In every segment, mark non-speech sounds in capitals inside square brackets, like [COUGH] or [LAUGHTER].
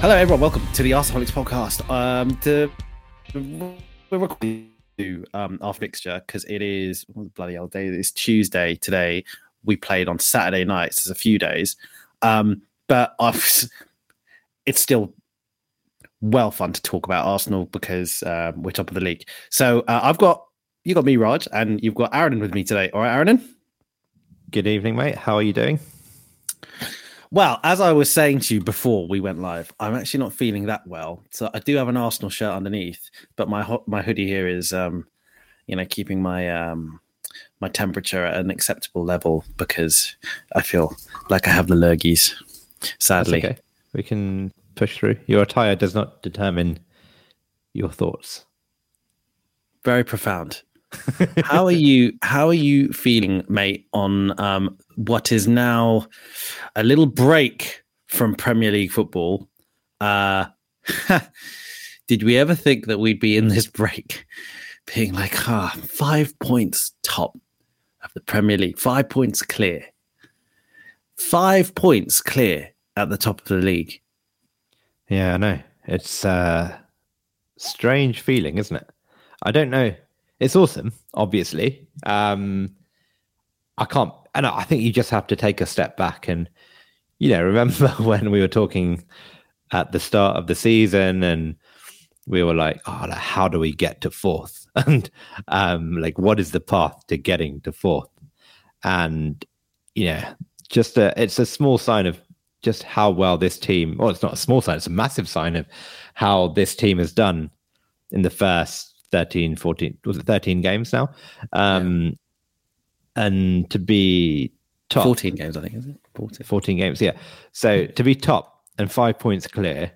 Hello, everyone. Welcome to the Arseholics podcast. Um, the, we're recording um, our fixture because it is what bloody hell day. It's Tuesday today. We played on Saturday nights. It's a few days, um, but I've, it's still well fun to talk about Arsenal because um, we're top of the league. So uh, I've got you got me, Raj, and you've got Aaron with me today. All right, Aaron. Good evening, mate. How are you doing? Well, as I was saying to you before we went live, I'm actually not feeling that well. So I do have an Arsenal shirt underneath, but my ho- my hoodie here is, um, you know, keeping my um, my temperature at an acceptable level because I feel like I have the lurgies. Sadly, okay. We can push through. Your attire does not determine your thoughts. Very profound. How are you? How are you feeling, mate? On um, what is now a little break from Premier League football. Uh, [LAUGHS] did we ever think that we'd be in this [LAUGHS] break, being like, ah, five points top of the Premier League, five points clear, five points clear at the top of the league? Yeah, I know. It's a strange feeling, isn't it? I don't know. It's awesome, obviously. Um, I can't, and I think you just have to take a step back and, you know, [LAUGHS] remember when we were talking at the start of the season and we were like, oh, how do we get to fourth? [LAUGHS] And um, like, what is the path to getting to fourth? And, you know, just a, it's a small sign of just how well this team, well, it's not a small sign, it's a massive sign of how this team has done in the first 13, 14, was it 13 games now? Um, yeah and to be top 14 games i think is it? 14, 14 games yeah. So to be top and five points clear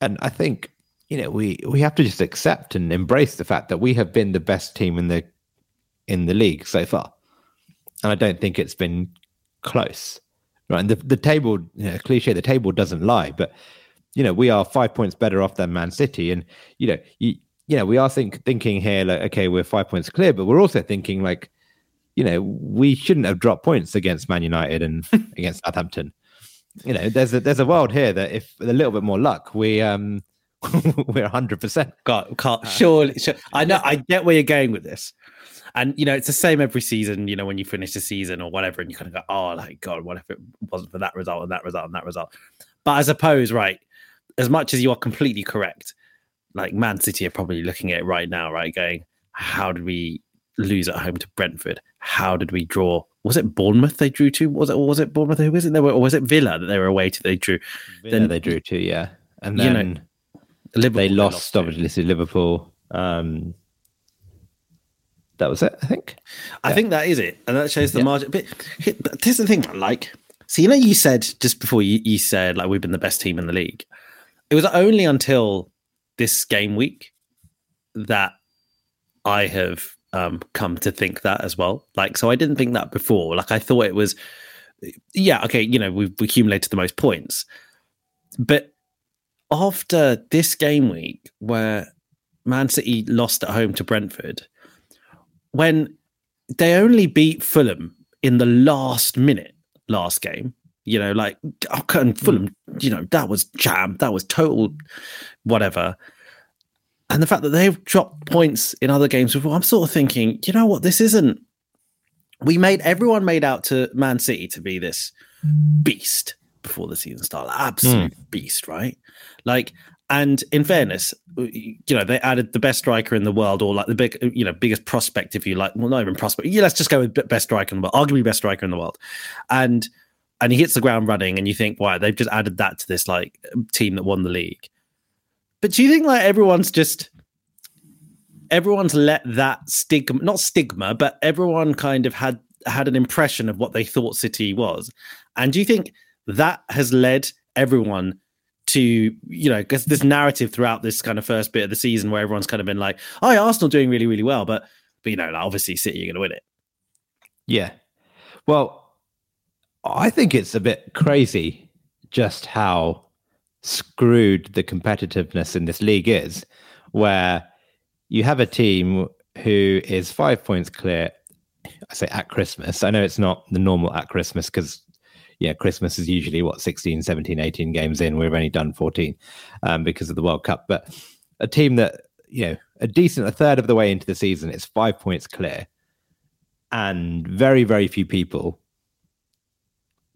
and i think you know we we have to just accept and embrace the fact that we have been the best team in the in the league so far. And i don't think it's been close right? And the, the table you know, cliche the table doesn't lie but you know we are five points better off than man city. And you know you, you know we are think, thinking here like okay we're five points clear but we're also thinking like you know, we shouldn't have dropped points against Man United and [LAUGHS] against Southampton. You know, there's a there's a world here that if with a little bit more luck, we um [LAUGHS] we're hundred percent. God, can't uh, surely. Sure, I know. I get where you're going with this, and you know it's the same every season. You know when you finish the season or whatever, and you kind of go, "Oh, like God, what if it wasn't for that result and that result and that result?" But I suppose, right, as much as you are completely correct, like Man City are probably looking at it right now, right, going, "How did we lose at home to Brentford. How did we draw? Was it Bournemouth they drew to? Was it or was it Bournemouth who was it? They were, or was it Villa that they were away to? They drew. Villa then they drew to, yeah. And then you know, Liverpool, they lost, they lost obviously to Liverpool. Um, that was it, I think. I yeah. think that is it, and that shows the yeah. margin. But, but here's the thing, like, so you know, you said just before you, you said like we've been the best team in the league. It was only until this game week that I have um, come to think that as well. Like, so I didn't think that before. Like, I thought it was, yeah, okay, you know, we've accumulated the most points. But after this game week where Man City lost at home to Brentford, when they only beat Fulham in the last minute last game, you know, like, oh, and Fulham, you know, that was jam, that was total whatever and the fact that they've dropped points in other games before, I'm sort of thinking, you know what, this isn't. We made everyone made out to Man City to be this beast before the season started, absolute mm. beast, right? Like, and in fairness, you know, they added the best striker in the world, or like the big, you know, biggest prospect, if you like. Well, not even prospect. Yeah, let's just go with best striker in the world, arguably best striker in the world, and and he hits the ground running, and you think, wow, they've just added that to this like team that won the league. But do you think like everyone's just everyone's let that stigma not stigma, but everyone kind of had had an impression of what they thought City was. And do you think that has led everyone to, you know, because this narrative throughout this kind of first bit of the season where everyone's kind of been like, oh, yeah, Arsenal doing really, really well, but but you know, like, obviously City are going to win it. Yeah. Well, I think it's a bit crazy just how screwed the competitiveness in this league is, where you have a team who is five points clear. I say at Christmas. I know it's not the normal at Christmas because yeah, Christmas is usually what 16, 17, 18 games in. We've only done 14 um, because of the World Cup. But a team that, you know, a decent, a third of the way into the season, it's five points clear. And very, very few people,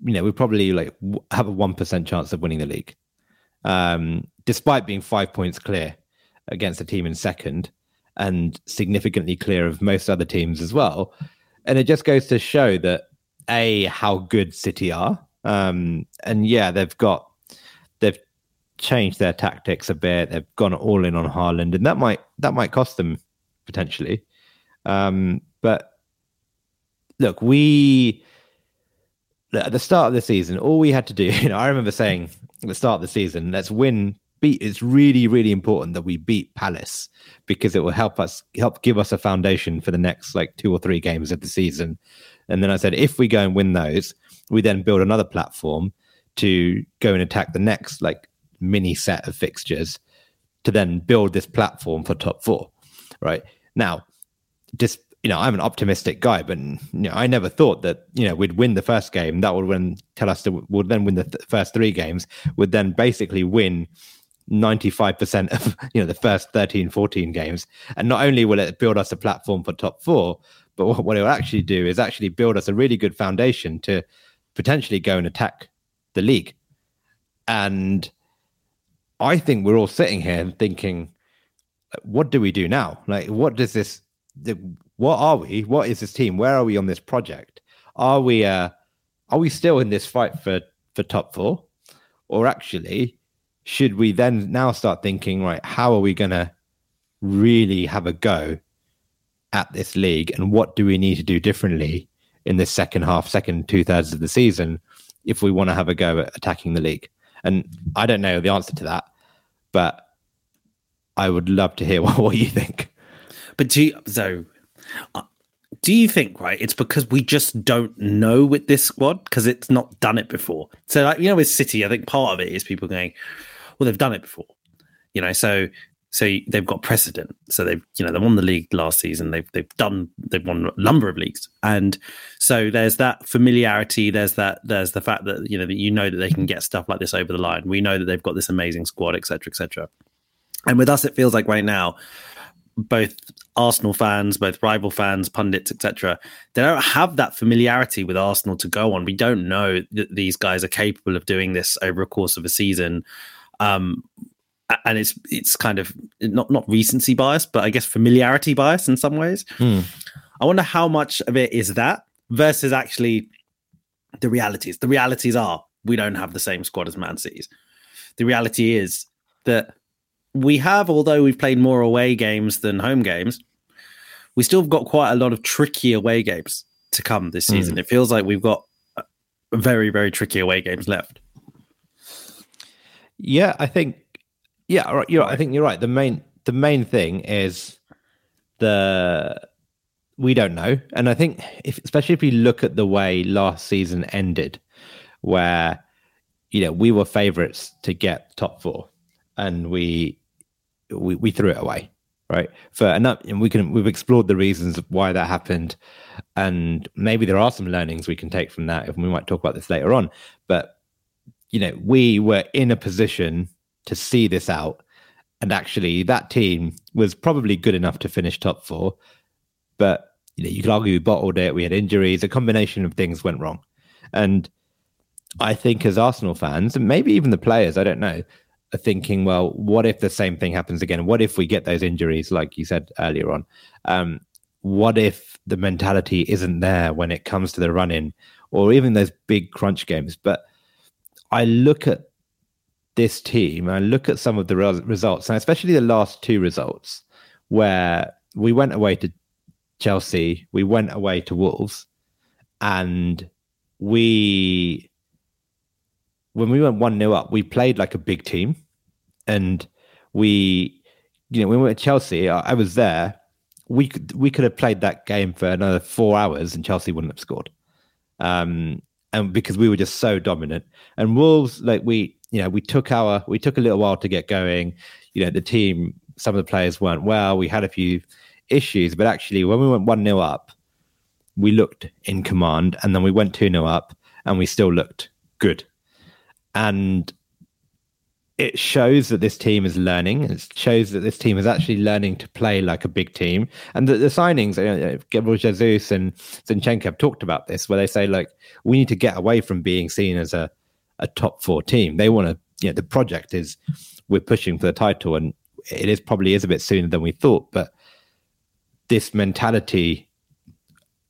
you know, we probably like have a 1% chance of winning the league. Um, despite being five points clear against a team in second and significantly clear of most other teams as well. And it just goes to show that a how good City are, um, and yeah, they've got they've changed their tactics a bit. They've gone all in on Haaland, and that might that might cost them potentially. Um, but look, we at the start of the season, all we had to do, [LAUGHS] you know, I remember saying at the start of the season, let's win. Beat it's really really important that we beat palace because it will help us help give us a foundation for the next like two or three games of the season. And then i said if we go and win those we then build another platform to go and attack the next like mini set of fixtures to then build this platform for top four right? Now just you know i'm an optimistic guy but you know i never thought that you know we'd win the first game. That would win tell us to would then win the th- first three games would then basically win 95% of [LAUGHS] you know the first 13 14 games. And not only will it build us a platform for top four but what, it will actually do is actually build us a really good foundation to potentially go and attack the league. And i think we're all sitting here thinking what do we do now? Like what does this what are we? What is this team? Where are we on this project? Are we uh are we still in this fight for for top four? Or actually should we then now start thinking, right, how are we going to really have a go at this league? And what do we need to do differently in this second half, second two thirds of the season if we want to have a go at attacking the league? And I don't know the answer to that, but I would love to hear what, [LAUGHS] what you think. But do you, so Uh, do you think right it's because we just don't know with this squad because it's not done it before so like you know with city i think part of it is people going well, they've done it before, you know. So so they've got precedent. So they've you know they won the league last season. They've they've done they've won a number of leagues, and so there's that familiarity. There's that there's the fact that you know that you know that they can get stuff like this over the line. We know that they've got this amazing squad, etc., etc. And with us, it feels like right now, both Arsenal fans, both rival fans, pundits, etc., they don't have that familiarity with Arsenal to go on. We don't know that these guys are capable of doing this over a course of a season um, and it's it's kind of not not recency bias, but I guess familiarity bias in some ways. Hmm. I wonder how much of it is that versus actually the realities. The realities are we don't have the same squad as Man City's. The reality is that we have, although we've played more away games than home games, we still have got quite a lot of tricky away games to come this season. Mm. It feels like we've got very, very tricky away games left. Yeah, I think. Yeah, right. you're. Right. I think you're right. The main the main thing is the we don't know, and I think if especially if you look at the way last season ended, where you know we were favourites to get top four, and we we we threw it away right for and, that, and we can we've explored the reasons why that happened and maybe there are some learnings we can take from that and we might talk about this later on but you know, we were in a position to see this out. And actually, that team was probably good enough to finish top four. But you know, you could argue we bottled it. We had injuries. A combination of things went wrong. And I think as Arsenal fans, and maybe even the players, I don't know, are thinking, well, what if the same thing happens again? What if we get those injuries, like you said earlier on? Um, what if the mentality isn't there when it comes to the run in or even those big crunch games? But I look at this team, I look at some of the results, and especially the last two results, where we went away to Chelsea, we went away to Wolves, and we, when we went 1 0 up, we played like a big team. And we, you know, when we went to Chelsea, I, I was there. We could we could have played that game for another four hours, and Chelsea wouldn't have scored. Um, and because we were just so dominant. And Wolves, like we, you know, we took our, we took a little while to get going. You know, the team, some of the players weren't well. We had a few issues, but actually, when we went one 0 up, we looked in command, and then we went two 0 up, and we still looked good. And it shows that this team is learning. It shows that this team is actually learning to play like a big team. And the, the signings, you know, Gabriel Jesus and Zinchenko have talked about this, where they say like we need to get away from being seen as a a top four team. They want to, you know, the project is we're pushing for the title, and it is probably is a bit sooner than we thought, but this mentality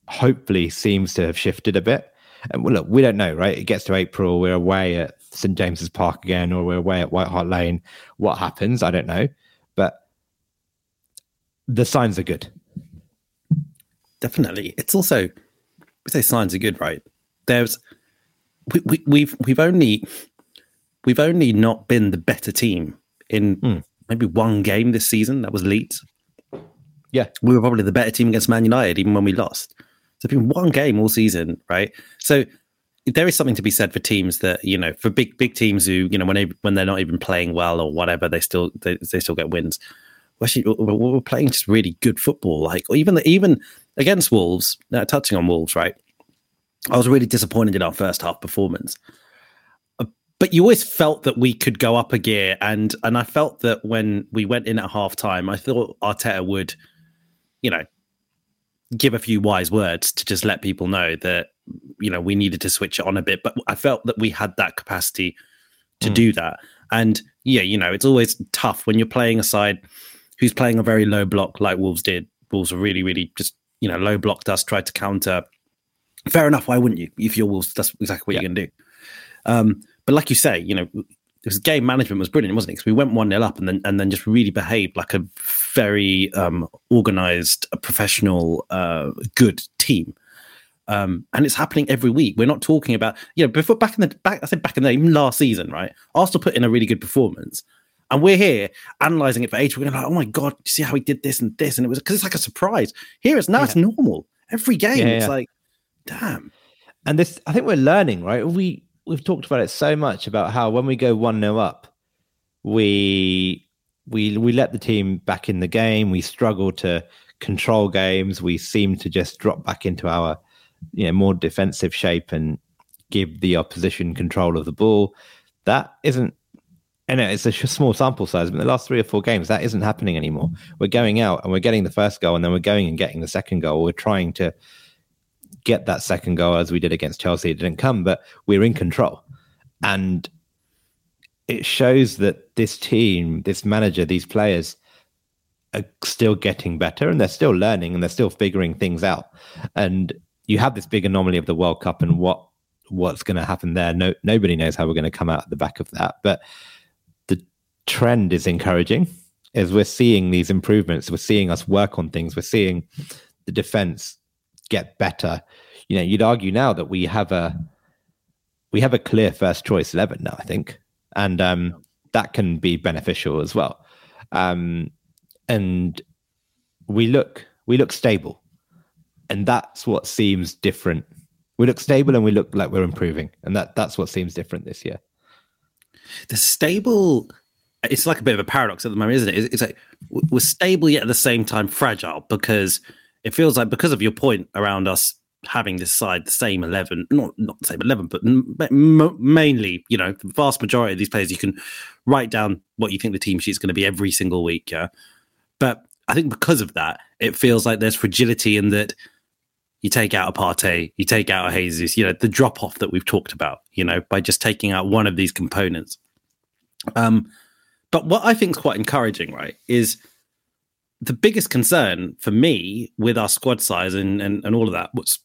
hopefully seems to have shifted a bit. And well, look, we don't know, right? It gets to April, we're away at St James's Park again, or we're away at White Hart Lane. What happens? I don't know, but the signs are good. Definitely, it's also we say signs are good, right? There's we, we, we've we've only we've only not been the better team in mm. maybe one game this season. That was Leeds. Yeah, we were probably the better team against Man United, even when we lost. So it's been one game all season, right? So there is something to be said for teams that you know, for big big teams who you know when they when they're not even playing well or whatever, they still they, they still get wins. We're actually we're playing just really good football, like even the, even against Wolves. Uh, touching on Wolves, right? I was really disappointed in our first half performance. Uh, but you always felt that we could go up a gear, and and I felt that when we went in at half time, I thought Arteta would, you know, give a few wise words to just let people know that you know we needed to switch it on a bit but i felt that we had that capacity to mm. do that and yeah you know it's always tough when you're playing a side who's playing a very low block like wolves did wolves were really really just you know low blocked us tried to counter fair enough why wouldn't you if you're wolves that's exactly what yeah. you're gonna do um, but like you say you know this game management was brilliant, wasn't it? Because we went one 0 up and then and then just really behaved like a very um, organized, professional, uh, good team. Um, and it's happening every week. We're not talking about you know before back in the back. I said back in the even last season, right? Arsenal put in a really good performance, and we're here analyzing it for ages. We're going like, oh my god, you see how he did this and this, and it was because it's like a surprise. Here it's now yeah. it's normal every game. Yeah, it's yeah. like, damn. And this, I think we're learning, right? We we've talked about it so much about how when we go one 0 up, we we we let the team back in the game. We struggle to control games. We seem to just drop back into our you know more defensive shape and give the opposition control of the ball. That isn't. And it's a small sample size, but the last three or four games, that isn't happening anymore. We're going out and we're getting the first goal, and then we're going and getting the second goal. We're trying to get that second goal as we did against Chelsea. It didn't come, but we're in control. And it shows that this team, this manager, these players are still getting better and they're still learning and they're still figuring things out. And you have this big anomaly of the World Cup and what what's going to happen there. No, nobody knows how we're going to come out at the back of that, but the trend is encouraging. As we're seeing these improvements, we're seeing us work on things. We're seeing the defense get better. You know, you'd argue now that we have a we have a clear first choice eleven now. I think, and um, that can be beneficial as well. Um, and we look we look stable, and that's what seems different. We look stable and we look like we're improving, and that that's what seems different this year. The stable it's like a bit of a paradox at the moment, isn't it? It's like we're stable yet at the same time fragile because it feels like because of your point around us having this side the same 11 not not the same 11 but m- mainly you know the vast majority of these players you can write down what you think the team sheet's going to be every single week yeah but i think because of that it feels like there's fragility in that you take out a Partey, you take out a Jesus, you know, the drop off that we've talked about, you know, by just taking out one of these components. Um, but what I think is quite encouraging, right, is the biggest concern for me with our squad size and, and, and all of that was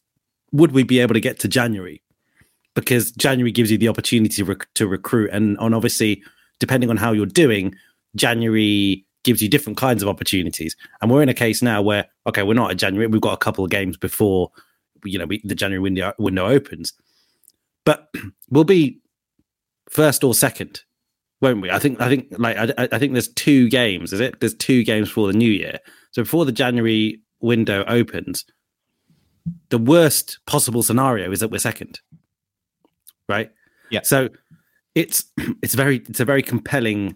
would we be able to get to January? Because January gives you the opportunity to, rec- to recruit. And on obviously, depending on how you're doing, January gives you different kinds of opportunities. And we're in a case now where, okay, we're not at January. We've got a couple of games before, you know, we, the January window, window opens. But [CLEARS THROAT] we'll be first or second won't we? I think I think like I, I think there's two games, is it? There's two games for the new year. So before the January window opens, the worst possible scenario is that we're second, right? Yeah. So it's [CLEARS THROAT] it's very it's a very compelling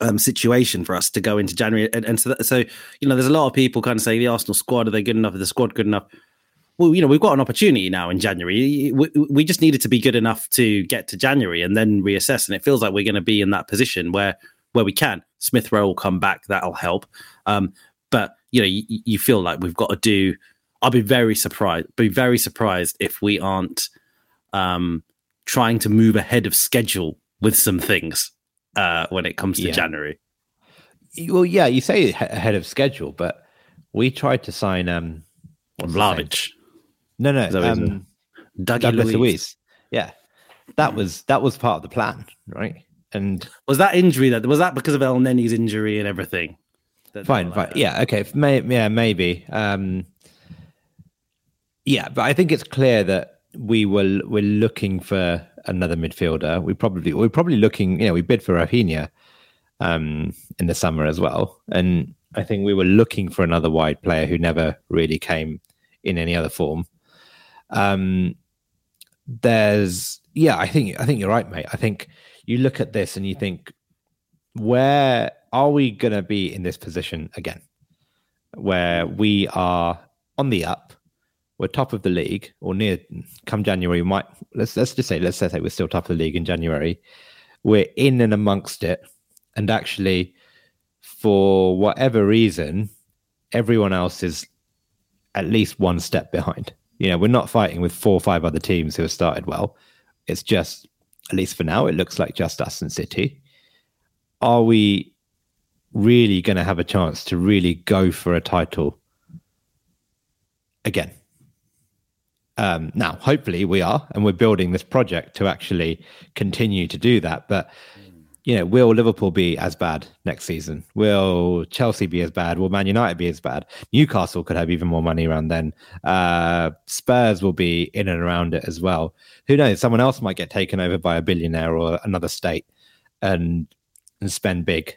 um, situation for us to go into January, and, and so that, so you know, there's a lot of people kind of say the Arsenal squad are they good enough? Is the squad good enough? well, you know, we've got an opportunity now in January. We, we just needed to be good enough to get to January and then reassess. And it feels like we're going to be in that position where where we can. Smith Rowe will come back. That'll help. Um, but you know, you, you feel like we've got to do. I'll be very surprised. Be very surprised if we aren't um, trying to move ahead of schedule with some things uh, when it comes to yeah. January. Well, yeah, you say ahead of schedule, but we tried to sign um, Vlahovic. No, no, um, Douglas Luiz. Luiz. Yeah, that was that was part of the plan, right? And was that injury that was that because of Elneny's injury and everything? Fine, fine. Yeah, okay. May, yeah, maybe. Um, yeah, but I think it's clear that we were we're looking for another midfielder. We probably we're probably looking. You know, we bid for Rafinha um, in the summer as well, and I think we were looking for another wide player who never really came in any other form. Um, there's yeah, I think I think you're right, mate. I think you look at this and you think where are we going to be in this position again, where we are on the up, we're top of the league, or near come January, we might let's let's just say let's say we're still top of the league in January, we're in and amongst it, and actually, for whatever reason, everyone else is at least one step behind. You know, we're not fighting with four or five other teams who have started well. It's just, at least for now, it looks like just us and City. Are we really going to have a chance to really go for a title again. Um, now, hopefully, we are, and we're building this project to actually continue to do that. But you know, will Liverpool be as bad next season? Will Chelsea be as bad? Will Man United be as bad? Newcastle could have even more money around then. Uh, Spurs will be in and around it as well. Who knows? Someone else might get taken over by a billionaire or another state and and spend big.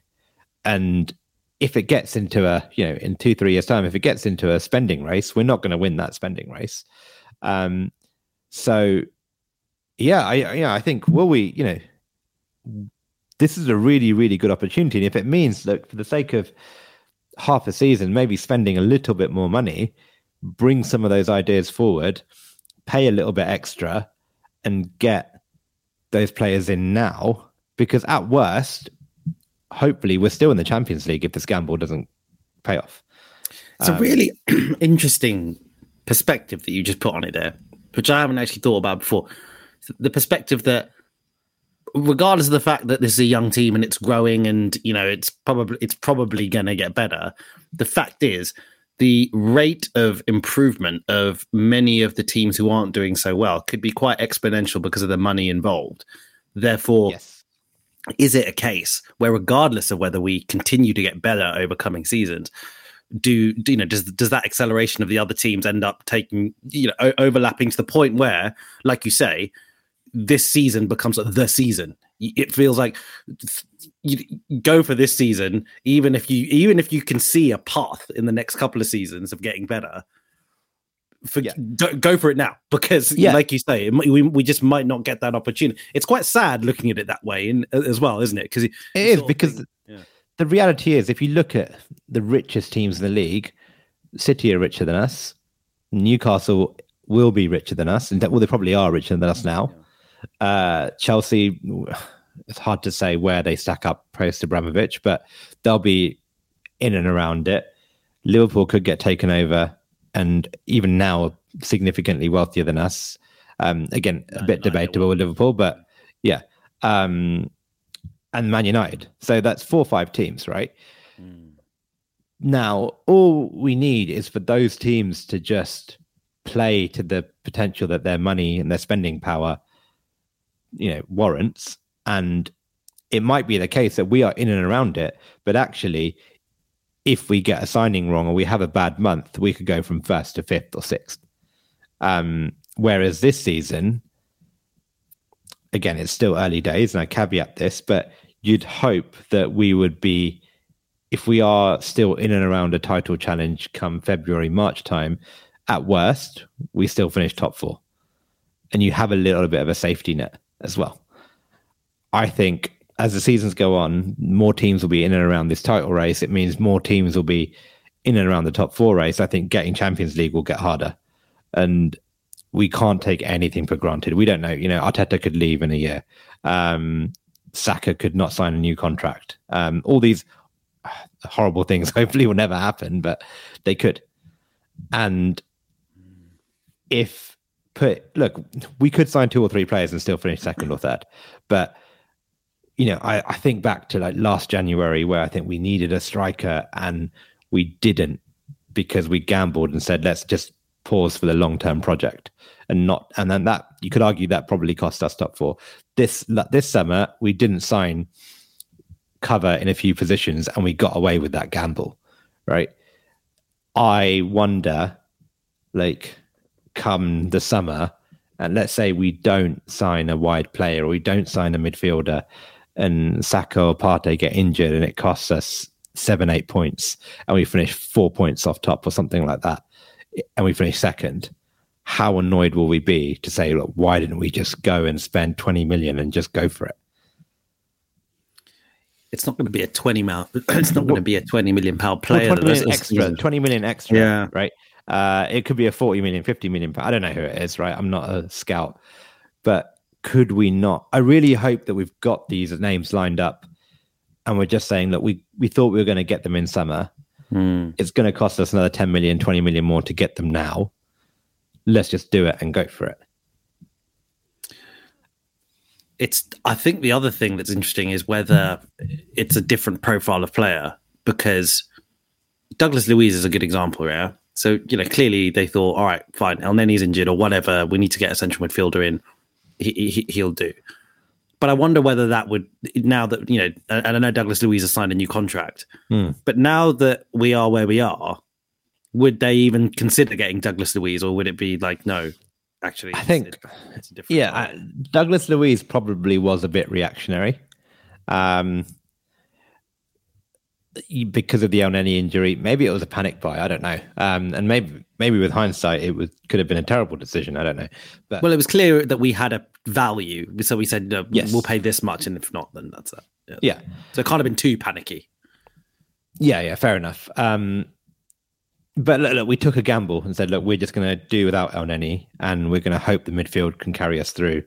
And if it gets into a, you know, in two, three years' time, if it gets into a spending race, we're not going to win that spending race. Um, so, yeah, I, yeah, I think will we, you know, this is a really, really good opportunity. And if it means, look, for the sake of half a season, maybe spending a little bit more money, bring some of those ideas forward, pay a little bit extra, and get those players in now. Because at worst, hopefully we're still in the Champions League if this gamble doesn't pay off. It's um, a really [CLEARS THROAT] interesting perspective that you just put on it there, which I haven't actually thought about before. The perspective that regardless of the fact that this is a young team and it's growing and you know it's probably it's probably going to get better the fact is the rate of improvement of many of the teams who aren't doing so well could be quite exponential because of the money involved therefore yes is it a case where regardless of whether we continue to get better over coming seasons do, do you know does does that acceleration of the other teams end up taking you know o- overlapping to the point where like you say this season becomes the season it feels like you go for this season even if you even if you can see a path in the next couple of seasons of getting better for, yeah. go for it now because yeah. like you say we, we just might not get that opportunity it's quite sad looking at it that way in, as well isn't it because it is because yeah. The reality is if you look at the richest teams in the league city are richer than us. Newcastle will be richer than us. And well they probably are richer than us now. Uh, chelsea [SIGHS] it's hard to say where they stack up post abramovich but they'll be in and around it. Liverpool could get taken over and even now significantly wealthier than us. Um, again, a bit debatable with Liverpool, but yeah. Um, and Man United. So that's four or five teams, right? Mm. Now, all we need is for those teams to just play to the potential that their money and their spending power, you know, warrants. And it might be the case that we are in and around it, but actually, if we get a signing wrong or we have a bad month, we could go from first to fifth or sixth. Um, whereas this season, again, it's still early days, and I caveat this, but you'd hope that we would be, if we are still in and around a title challenge come February, March time, at worst, we still finish top four. And you have a little bit of a safety net as well. I think as the seasons go on, more teams will be in and around this title race. It means more teams will be in and around the top four race. I think getting Champions League will get harder. and we can't take anything for granted. We don't know. You know, Arteta could leave in a year. Um, Saka could not sign a new contract. Um, all these horrible things [LAUGHS] hopefully will never happen, but they could. And if put look, we could sign two or three players and still finish second or third, but you know, I, I think back to like last January where I think we needed a striker and we didn't because we gambled and said let's just pause for the long term project and not and then that you could argue that probably cost us top four this this summer we didn't sign cover in a few positions and we got away with that gamble right? I wonder like come the summer and let's say we don't sign a wide player or we don't sign a midfielder and Saka or Partey get injured and it costs us seven, eight points and we finish four points off top or something like that and we finish second, how annoyed will we be to say, look, why didn't we just go and spend 20 million and just go for it? It's not going to be a 20 mil, [CLEARS THROAT] it's not going to be a 20 million pound player. Well, 20 million extra, 20 million extra, yeah. right? Uh, it could be a 40 million, 50 million. I don't know who it is, right? I'm not a scout, but could we not? I really hope that we've got these names lined up and we're just saying that we, we thought we were going to get them in summer Mm. It's going to cost us another 10 million, 20 million more to get them now. Let's just do it and go for it. It's, I think the other thing that's interesting is whether it's a different profile of player because Douglas Luiz is a good example, yeah. So, you know, clearly they thought, all right, fine, Elneny's injured or whatever. We need to get a central midfielder in. He, he, he'll do. But I wonder whether that would now that you know, and I know Douglas Luiz has signed a new contract, mm. but now that we are where we are, would they even consider getting Douglas Luiz, or would it be like no? Actually, I think it's, it's yeah, I, Douglas Luiz probably was a bit reactionary. Um, because of the Elneny injury, maybe it was a panic buy. I don't know. Um, and maybe maybe with hindsight, it was could have been a terrible decision. I don't know. But well, it was clear that we had a value, so we said no, yes. we'll pay this much, and if not, then that's it. Yeah. yeah. So it can't have been too panicky. Yeah, yeah, fair enough. Um, but look, look, we took a gamble and said, look, we're just going to do without El Elneny, and we're going to hope the midfield can carry us through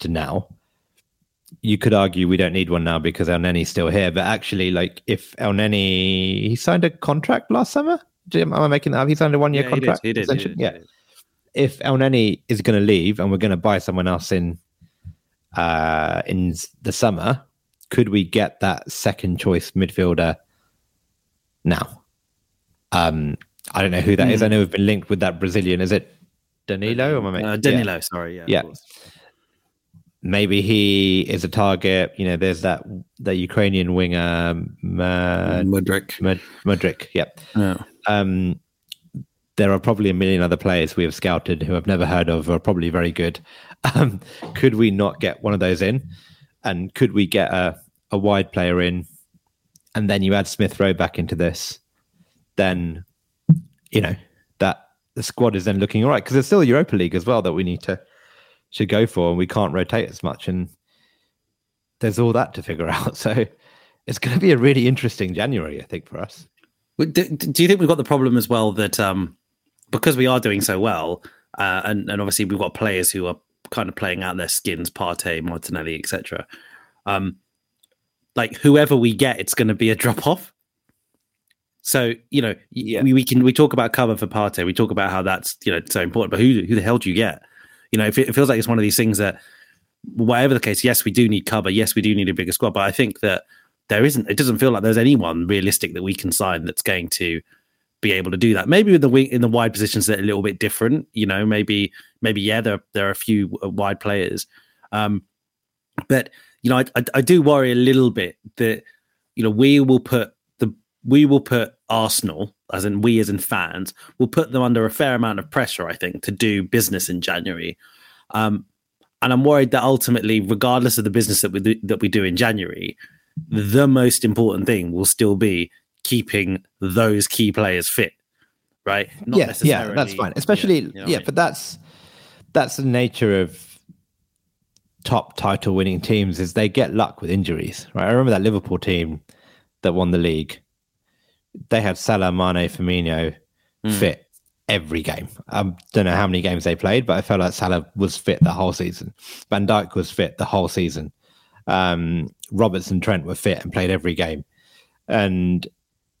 to now you could argue we don't need one now because El Elneny's still here. But actually, like if El Elneny he signed a contract last summer. Am I making that up? He signed a one year yeah, contract. He did. He did, he did yeah. If El Elneny is going to leave and we're going to buy someone else in uh, in the summer, could we get that second choice midfielder now? Um, I don't know who that mm. is. I know we've been linked with that Brazilian. Is it Danilo? Or am I uh, Danilo, yeah. sorry. Yeah. yeah maybe he is a target. You know, there's that the Ukrainian winger Mud- Mudryk. Mud- Mudryk. Yep. Yeah. Um, there are probably a million other players we have scouted who I've never heard of are probably very good. [LAUGHS] Um, could we not get one of those in? And could we get a, a wide player in? And then you add Smith Rowe back into this, then you know that the squad is then looking all right because there's still Europa League as well that we need to should go for, and we can't rotate as much. And there's all that to figure [LAUGHS] out. So it's going to be a really interesting January, I think, for us. Do, do you think we've got the problem as well that um, because we are doing so well, uh, and, and obviously we've got players who are kind of playing out their skins, Partey, Martinelli, etc. Um, like whoever we get, it's going to be a drop off. So you know, yeah. we, we can we talk about cover for Partey, we talk about how that's you know so important, but who who the hell do you get? you know, it, it feels like it's one of these things that, whatever the case, yes, we do need cover. Yes, we do need a bigger squad. But I think that there isn't. It doesn't feel like there's anyone realistic that we can sign that's going to be able to do that. Maybe with the wing in the wide positions that are a little bit different. You know, maybe maybe yeah, there there are a few uh, wide players, um, but you know, I, I, I do worry a little bit that you know we will put we will put Arsenal as in we as in fans, will put them under a fair amount of pressure, I think, to do business in January. Um, and I'm worried that ultimately, regardless of the business that we do, that we do in January, the most important thing will still be keeping those key players fit, right? Not yeah, yeah, that's fine. Especially, yeah, you know yeah I mean? but that's that's the nature of top title winning teams is they get luck with injuries, right? I remember that Liverpool team that won the league they had Salah, Mane, Firmino mm. fit every game. I don't know how many games they played, but I felt like Salah was fit the whole season. Van Dijk was fit the whole season. Um, and Trent were fit and played every game. And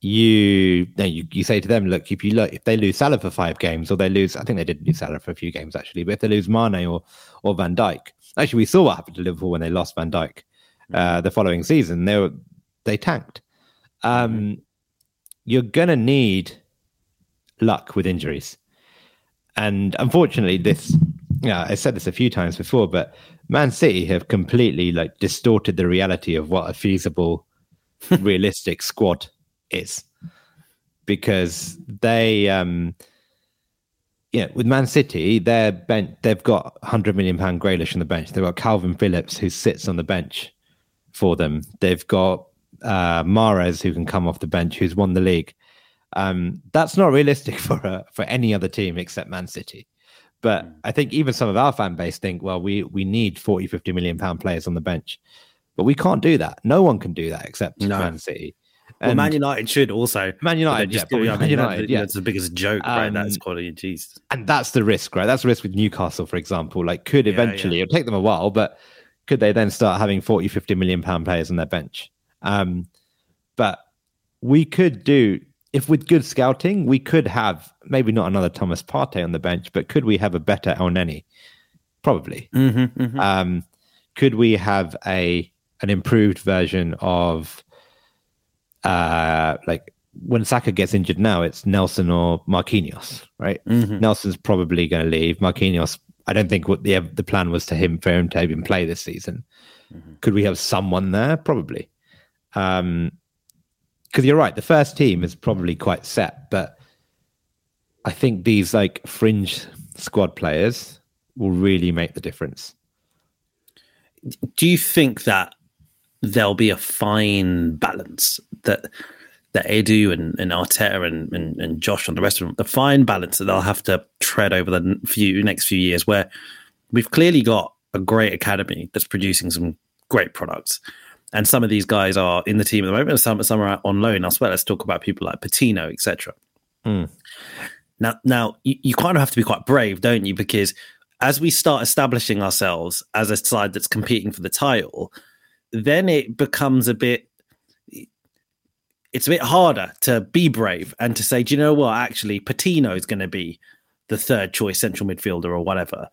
you, you you say to them, look, if you look, if they lose Salah for five games, or they lose, I think they did lose Salah for a few games actually, but if they lose Mane or or Van Dijk, actually we saw what happened to Liverpool when they lost Van Dijk uh, the following season. They were they tanked. Um, You're gonna need luck with injuries. And unfortunately, this, yeah, I said this a few times before, but Man City have completely like distorted the reality of what a feasible, [LAUGHS] realistic squad is. Because they, um, yeah, with Man City, they're bench, they've got 100 million pound Grealish on the bench. They've got Kalvin Phillips who sits on the bench for them. They've got uh, Mahrez who can come off the bench, who's won the league. Um, that's not realistic [LAUGHS] for a, for any other team except Man City. But mm. I think even some of our fan base think, well, we we need 40, 50 million pound players on the bench. But we can't do that. No one can do that except no. Man City. And well, Man United should also. Man United, yeah, do, Man United, yeah. That's the biggest joke, um, right? That's quality, jeez. And that's the risk, right? That's the risk with Newcastle, for example. Like, could eventually, yeah, yeah. it'll take them a while, but could they then start having 40, 50 million pound players on their bench? Um, but we could do if with good scouting, we could have maybe not another Thomas Partey on the bench, but could we have a better El Elneny? Probably. Mm-hmm, mm-hmm. Um, could we have a an improved version of uh, like when Saka gets injured now, it's Nelson or Marquinhos, right? Mm-hmm. Nelson's probably going to leave. Marquinhos, I don't think what the the plan was to him for him to even play this season. Mm-hmm. Could we have someone there? Probably. Um, because you're right, the first team is probably quite set, but I think these like fringe squad players will really make the difference. Do you think that there'll be a fine balance that that Edu and, and Arteta and, and, and Josh and the rest of them, the fine balance that they'll have to tread over the few next few years, where we've clearly got a great academy that's producing some great products and some of these guys are in the team at the moment, and some some are on loan elsewhere. Let's talk about people like Patino, etc. Mm. Now, now you, you kind of have to be quite brave, don't you? Because as we start establishing ourselves as a side that's competing for the title, then it becomes a bit it's a bit harder to be brave and to say, do you know what? Actually, Patino is going to be the third choice central midfielder or whatever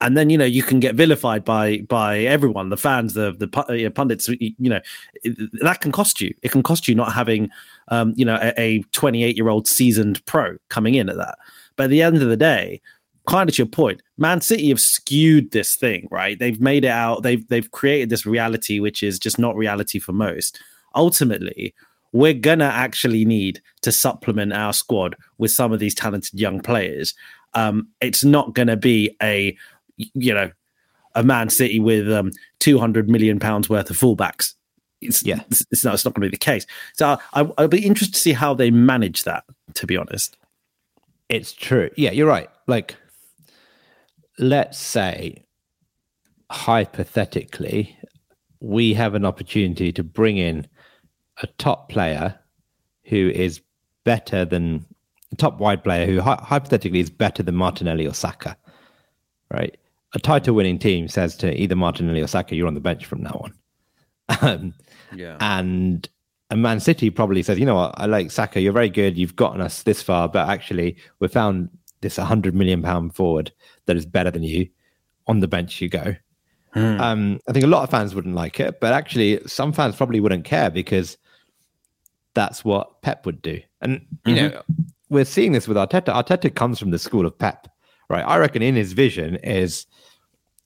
and then you know you can get vilified by by everyone the fans the the pundits you know that can cost you. It can cost you not having um, you know a 28 year old seasoned pro coming in at that. But at the end of the day kind of to your point man city have skewed this thing right? They've made it out they've they've created this reality which is just not reality for most. Ultimately we're gonna actually need to supplement our squad with some of these talented young players. Um, it's not to be a you know, a Man City with um, 200 million pounds worth of fullbacks. It's, yeah. it's, it's not, it's not going to be the case. So I, I'll be interested to see how they manage that, to be honest. It's true. Yeah, you're right. Like, let's say, hypothetically, we have an opportunity to bring in a top player who is better than a top wide player who hypothetically is better than Martinelli or Saka, right? A title winning team says to either Martinelli or Saka, you're on the bench from now on. [LAUGHS] Um, yeah. And a Man City probably says, you know what, I like Saka, you're very good, you've gotten us this far, but actually we found this 100 million pound forward that is better than you. On the bench you go. Hmm. Um, I think a lot of fans wouldn't like it, but actually some fans probably wouldn't care because that's what Pep would do. And you mm-hmm. know, we're seeing this with Arteta. Arteta comes from the school of Pep, right? I reckon in his vision is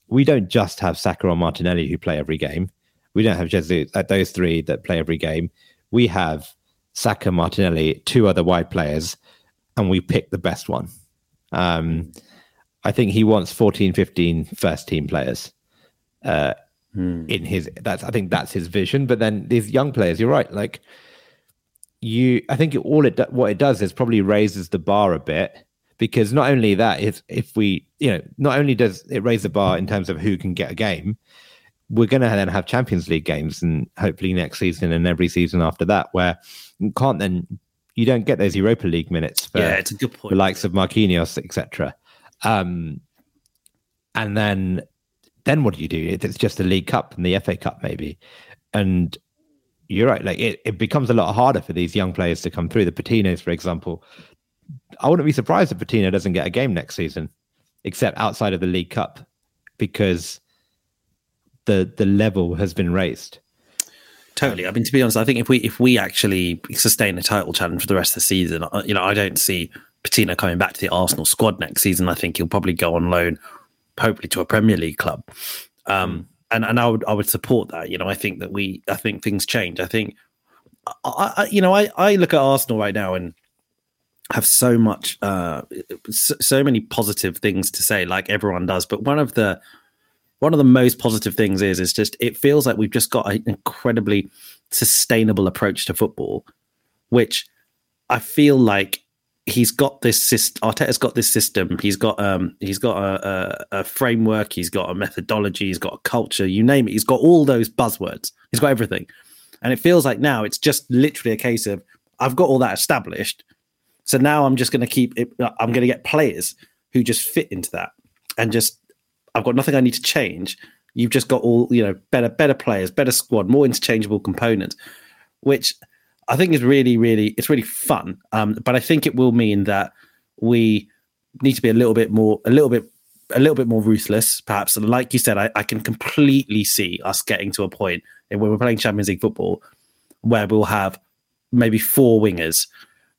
we don't just have Saka or Martinelli who play every game. We don't have Jesus, those three that play every game. We have Saka, Martinelli, two other wide players, and we pick the best one. Um, I think he wants 14, 15 first team players uh, hmm. in his. That's I think that's his vision. But then these young players, you're right. Like you, I think all it what it does is probably raises the bar a bit because not only that, if if we, you know, not only does it raise the bar in terms of who can get a game, we're going to then have Champions League games and hopefully next season and every season after that, where you can't then you don't get those Europa League minutes for yeah, it's a good point. the likes of Marquinhos, etc. Um, and then then what do you do? It's just the League Cup and the FA Cup maybe, and you're right. Like it, it becomes a lot harder for these young players to come through. The Patinos, for example, I wouldn't be surprised if Patino doesn't get a game next season, except outside of the League Cup, because the the level has been raised. Totally. I mean, to be honest, I think if we if we actually sustain a title challenge for the rest of the season, uh, you know, I don't see Patino coming back to the Arsenal squad next season. I think he'll probably go on loan, hopefully to a Premier League club. Um, and and I would I would support that. You know, I think that we I think things change. I think, I, I you know, I I look at Arsenal right now and have so much uh so, many positive things to say, like everyone does. But one of the one of the most positive things is is just it feels like we've just got an incredibly sustainable approach to football, which I feel like he's got this system. Arteta's got this system. He's got um he's got a, a, a, framework. He's got a methodology. He's got a culture. You name it. He's got all those buzzwords. He's got everything, and it feels like now it's just literally a case of I've got all that established. So now I'm just going to keep it. I'm going to get players who just fit into that, and just I've got nothing I need to change. You've just got all you know better better players, better squad, more interchangeable components, which I think is really really it's really fun. Um, but I think it will mean that we need to be a little bit more a little bit a little bit more ruthless, perhaps. And like you said, I, I can completely see us getting to a point when we're playing Champions League football where we'll have maybe four wingers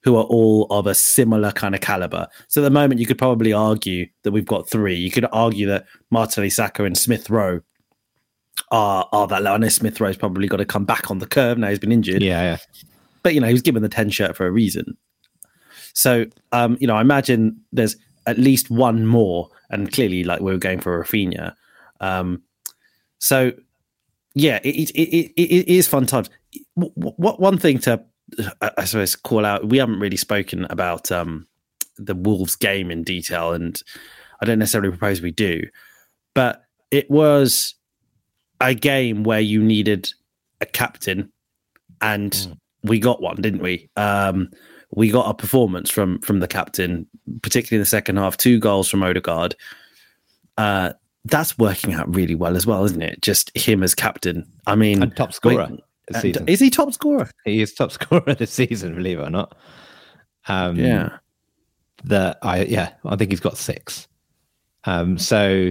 who are all of a similar kind of caliber. So at the moment, you could probably argue that we've got three. You could argue that Martinelli, Saka, and Smith Rowe are are that level. I know Smith Rowe's probably got to come back on the curve now. He's been injured. Yeah, yeah. But you know, he was given the ten shirt for a reason. So um, you know, I imagine there's at least one more, and clearly, like we are going for Raphinha. Um, so yeah, it, it, it, it is fun times. What one thing to I suppose call out. We haven't really spoken about um, the Wolves game in detail, and I don't necessarily propose we do, but it was a game where you needed a captain, and mm. we got one, didn't we? Um, we got a performance from from the captain, particularly in the second half. Two goals from Odegaard. Uh, that's working out really well as well, isn't it? Just him as captain. I mean, and top scorer. Wait, season. Is he top scorer? He is top [LAUGHS] scorer this season, believe it or not. Um, yeah. That I yeah, I think he's got six. Um, so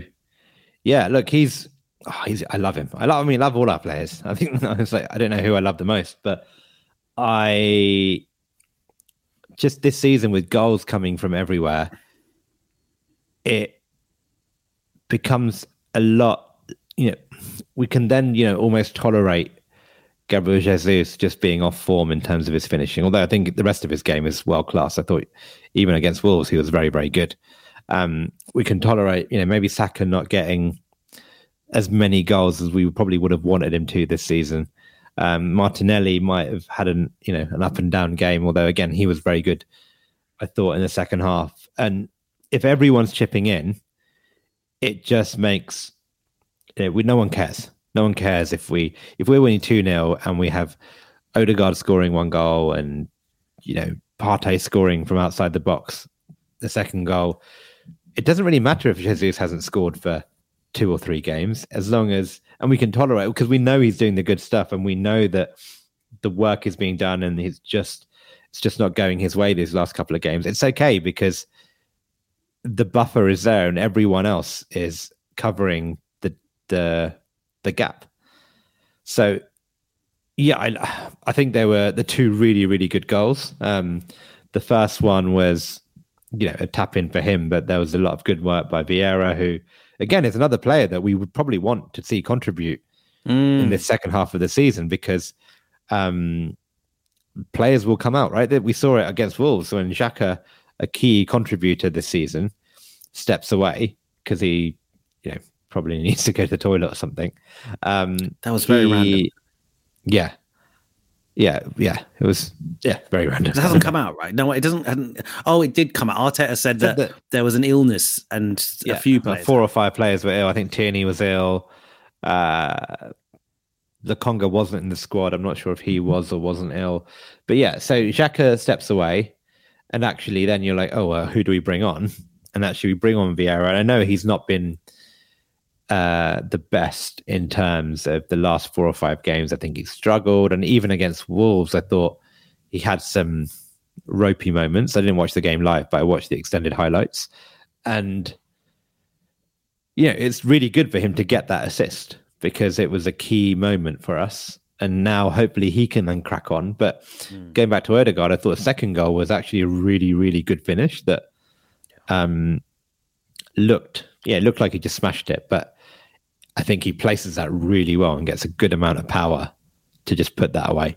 yeah, look, he's oh, he's I love him. I love I mean, love all our players. I think [LAUGHS] I was like I don't know who I love the most, but I just this season with goals coming from everywhere, it becomes a lot. You know, we can then you know almost tolerate Gabriel Jesus just being off form in terms of his finishing. Although I think the rest of his game is world class. I thought even against Wolves he was very very good. Um, we can tolerate, you know, maybe Saka not getting as many goals as we probably would have wanted him to this season. Um, Martinelli might have had an you know an up and down game, although again he was very good. I thought in the second half, and if everyone's chipping in, it just makes you know, we, no one cares no one cares if we if we're winning two 0 and we have Odegaard scoring one goal and you know Partey scoring from outside the box the second goal. It doesn't really matter if Jesus hasn't scored for two or three games as long as and we can tolerate because we know he's doing the good stuff and we know that the work is being done and he's just it's just not going his way these last couple of games. It's okay because the buffer is there and everyone else is covering the the the gap. So, yeah, I, I think there were the two really, really good goals. Um, the first one was, you know, a tap in for him, but there was a lot of good work by Vieira, who, again, is another player that we would probably want to see contribute mm. in the second half of the season because um, players will come out, right? We saw it against Wolves when Xhaka, a key contributor this season, steps away because he, you know, probably [LAUGHS] needs to go to the toilet or something. Um, that was very he, random. Yeah. Yeah, yeah, it was yeah very random. It hasn't come out, right? No, it doesn't. Oh, it did come out. Arteta said that, that there was an illness and yeah, a few players. Four or five players were ill. I think Tierney was ill. Uh, Conga wasn't in the squad. I'm not sure if he was or wasn't ill. But yeah, so Xhaka steps away. And actually, then you're like, oh, well, who do we bring on? And actually, we bring on Vieira. And I know he's not been uh, the best in terms of the last four or five games. I think he struggled. And even against Wolves, I thought he had some ropey moments. I didn't watch the game live, but I watched the extended highlights. And, yeah, it's really good for him to get that assist because it was a key moment for us. And now hopefully he can then crack on. But mm. going back to Odegaard, I thought the second goal was actually a really, really good finish that um, looked, yeah, it looked like he just smashed it. But I think he places that really well and gets a good amount of power to just put that away.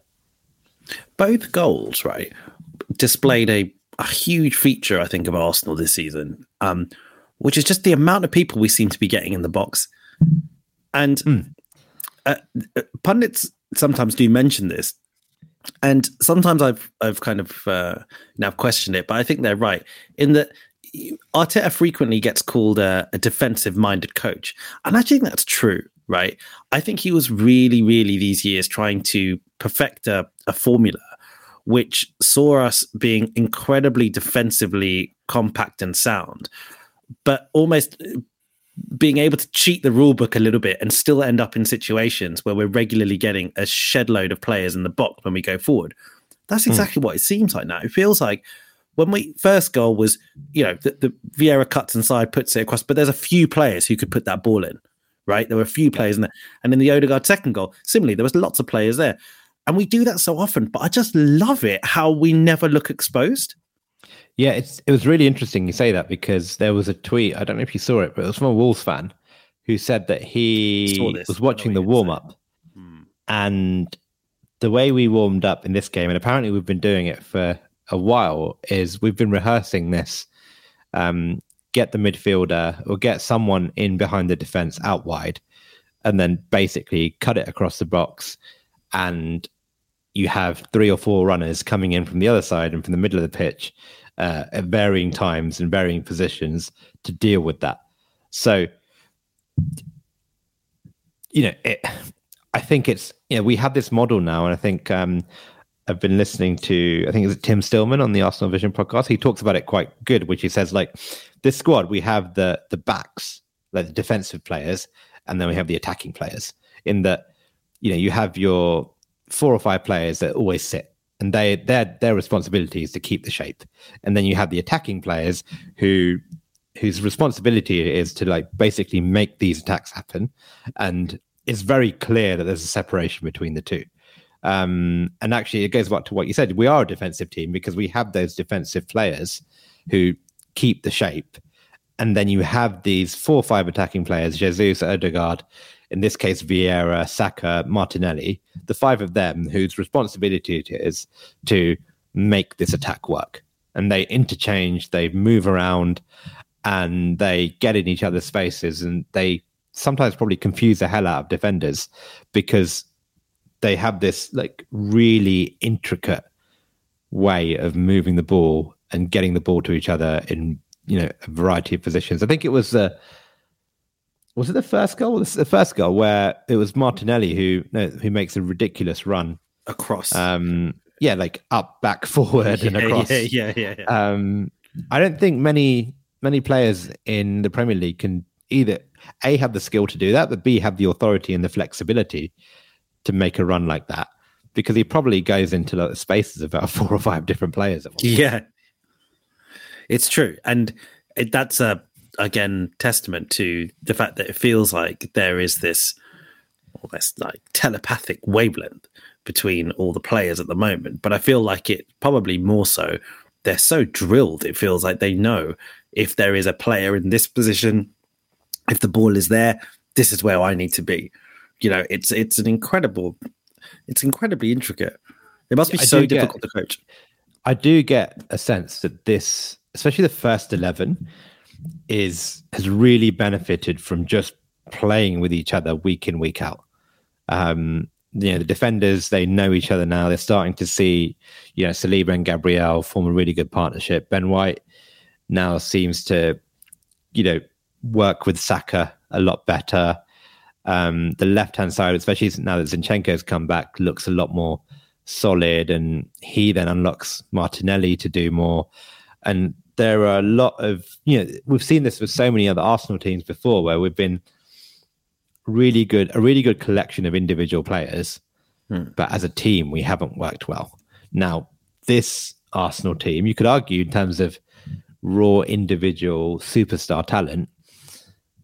Both goals, right, displayed a, a huge feature, I think, of Arsenal this season, um, which is just the amount of people we seem to be getting in the box. And mm. uh, pundits sometimes do mention this, and sometimes I've I've kind of uh, now questioned it, but I think they're right in that Arteta frequently gets called a, a defensive minded coach, and I think that's true. Right, I think he was really, really these years trying to perfect a, a formula which saw us being incredibly defensively compact and sound, but almost being able to cheat the rule book a little bit and still end up in situations where we're regularly getting a shed load of players in the box when we go forward. That's hmm. exactly mm. what it seems like now. It feels like when we first goal was, you know, the, the Vieira cuts inside, puts it across, but there's a few players who could put that ball in, right? There were a few players in there. And in the Odegaard second goal, similarly, there was lots of players there. And we do that so often, but I just love it how we never look exposed. Yeah, it's it was really interesting you say that because there was a tweet. I don't know if you saw it, but it was from a Wolves fan who said that he was watching the warm up, hmm. and the way we warmed up in this game, and apparently we've been doing it for a while, is we've been rehearsing this. Um, get the midfielder or get someone in behind the defense out wide, and then basically cut it across the box and you have three or four runners coming in from the other side and from the middle of the pitch uh, at varying times and varying positions to deal with that. So, you know, it, I think it's you know we have this model now, and I think um, I've been listening to I think it's Tim Stillman on the Arsenal Vision podcast. He talks about it quite good, which he says like this squad we have the the backs, like the defensive players, and then we have the attacking players. In that, you know, you have your four or five players that always sit and they their their responsibility is to keep the shape and then you have the attacking players who whose responsibility is to like basically make these attacks happen and it's very clear that there's a separation between the two um, and actually it goes back to what you said. We are a defensive team because we have those defensive players who keep the shape. And then you have these four or five attacking players jesus odegaard in this case, Vieira, Saka, Martinelli, the five of them whose responsibility it is to make this attack work. And they interchange, they move around, and they get in each other's faces, and they sometimes probably confuse the hell out of defenders because they have this like really intricate way of moving the ball and getting the ball to each other in you know a variety of positions. I think it was uh, was it the first goal? Was the first goal where it was Martinelli who no, who makes a ridiculous run across. Um, yeah, like up, back, [LAUGHS] forward, yeah, and across. Yeah, yeah, yeah. yeah. Um, I don't think many many players in the Premier League can either a have the skill to do that, but b have the authority and the flexibility to make a run like that because he probably goes into like, spaces of about [LAUGHS] four or five different players. At once. Yeah, it's true, and it, that's a again testament to the fact that it feels like there is this almost like telepathic wavelength between all the players at the moment. But I feel like it probably more so they're so drilled. It feels like they know if there is a player in this position, if the ball is there, this is where I need to be. You know, it's it's an incredible, it's incredibly intricate. It must be I so difficult get, to coach. I do get a sense that this, especially the first eleven, is has really benefited from just playing with each other week in week out. Um, you know, the defenders they know each other now. They're starting to see, you know, Saliba and Gabriel form a really good partnership. Ben White now seems to, you know, work with Saka a lot better. Um, the left hand side, especially now that Zinchenko's come back, looks a lot more solid, and he then unlocks Martinelli to do more. And there are a lot of you know we've seen this with so many other Arsenal teams before, where we've been really good, a really good collection of individual players, hmm. but as a team, we haven't worked well. Now, this Arsenal team, you could argue in terms of raw individual superstar talent,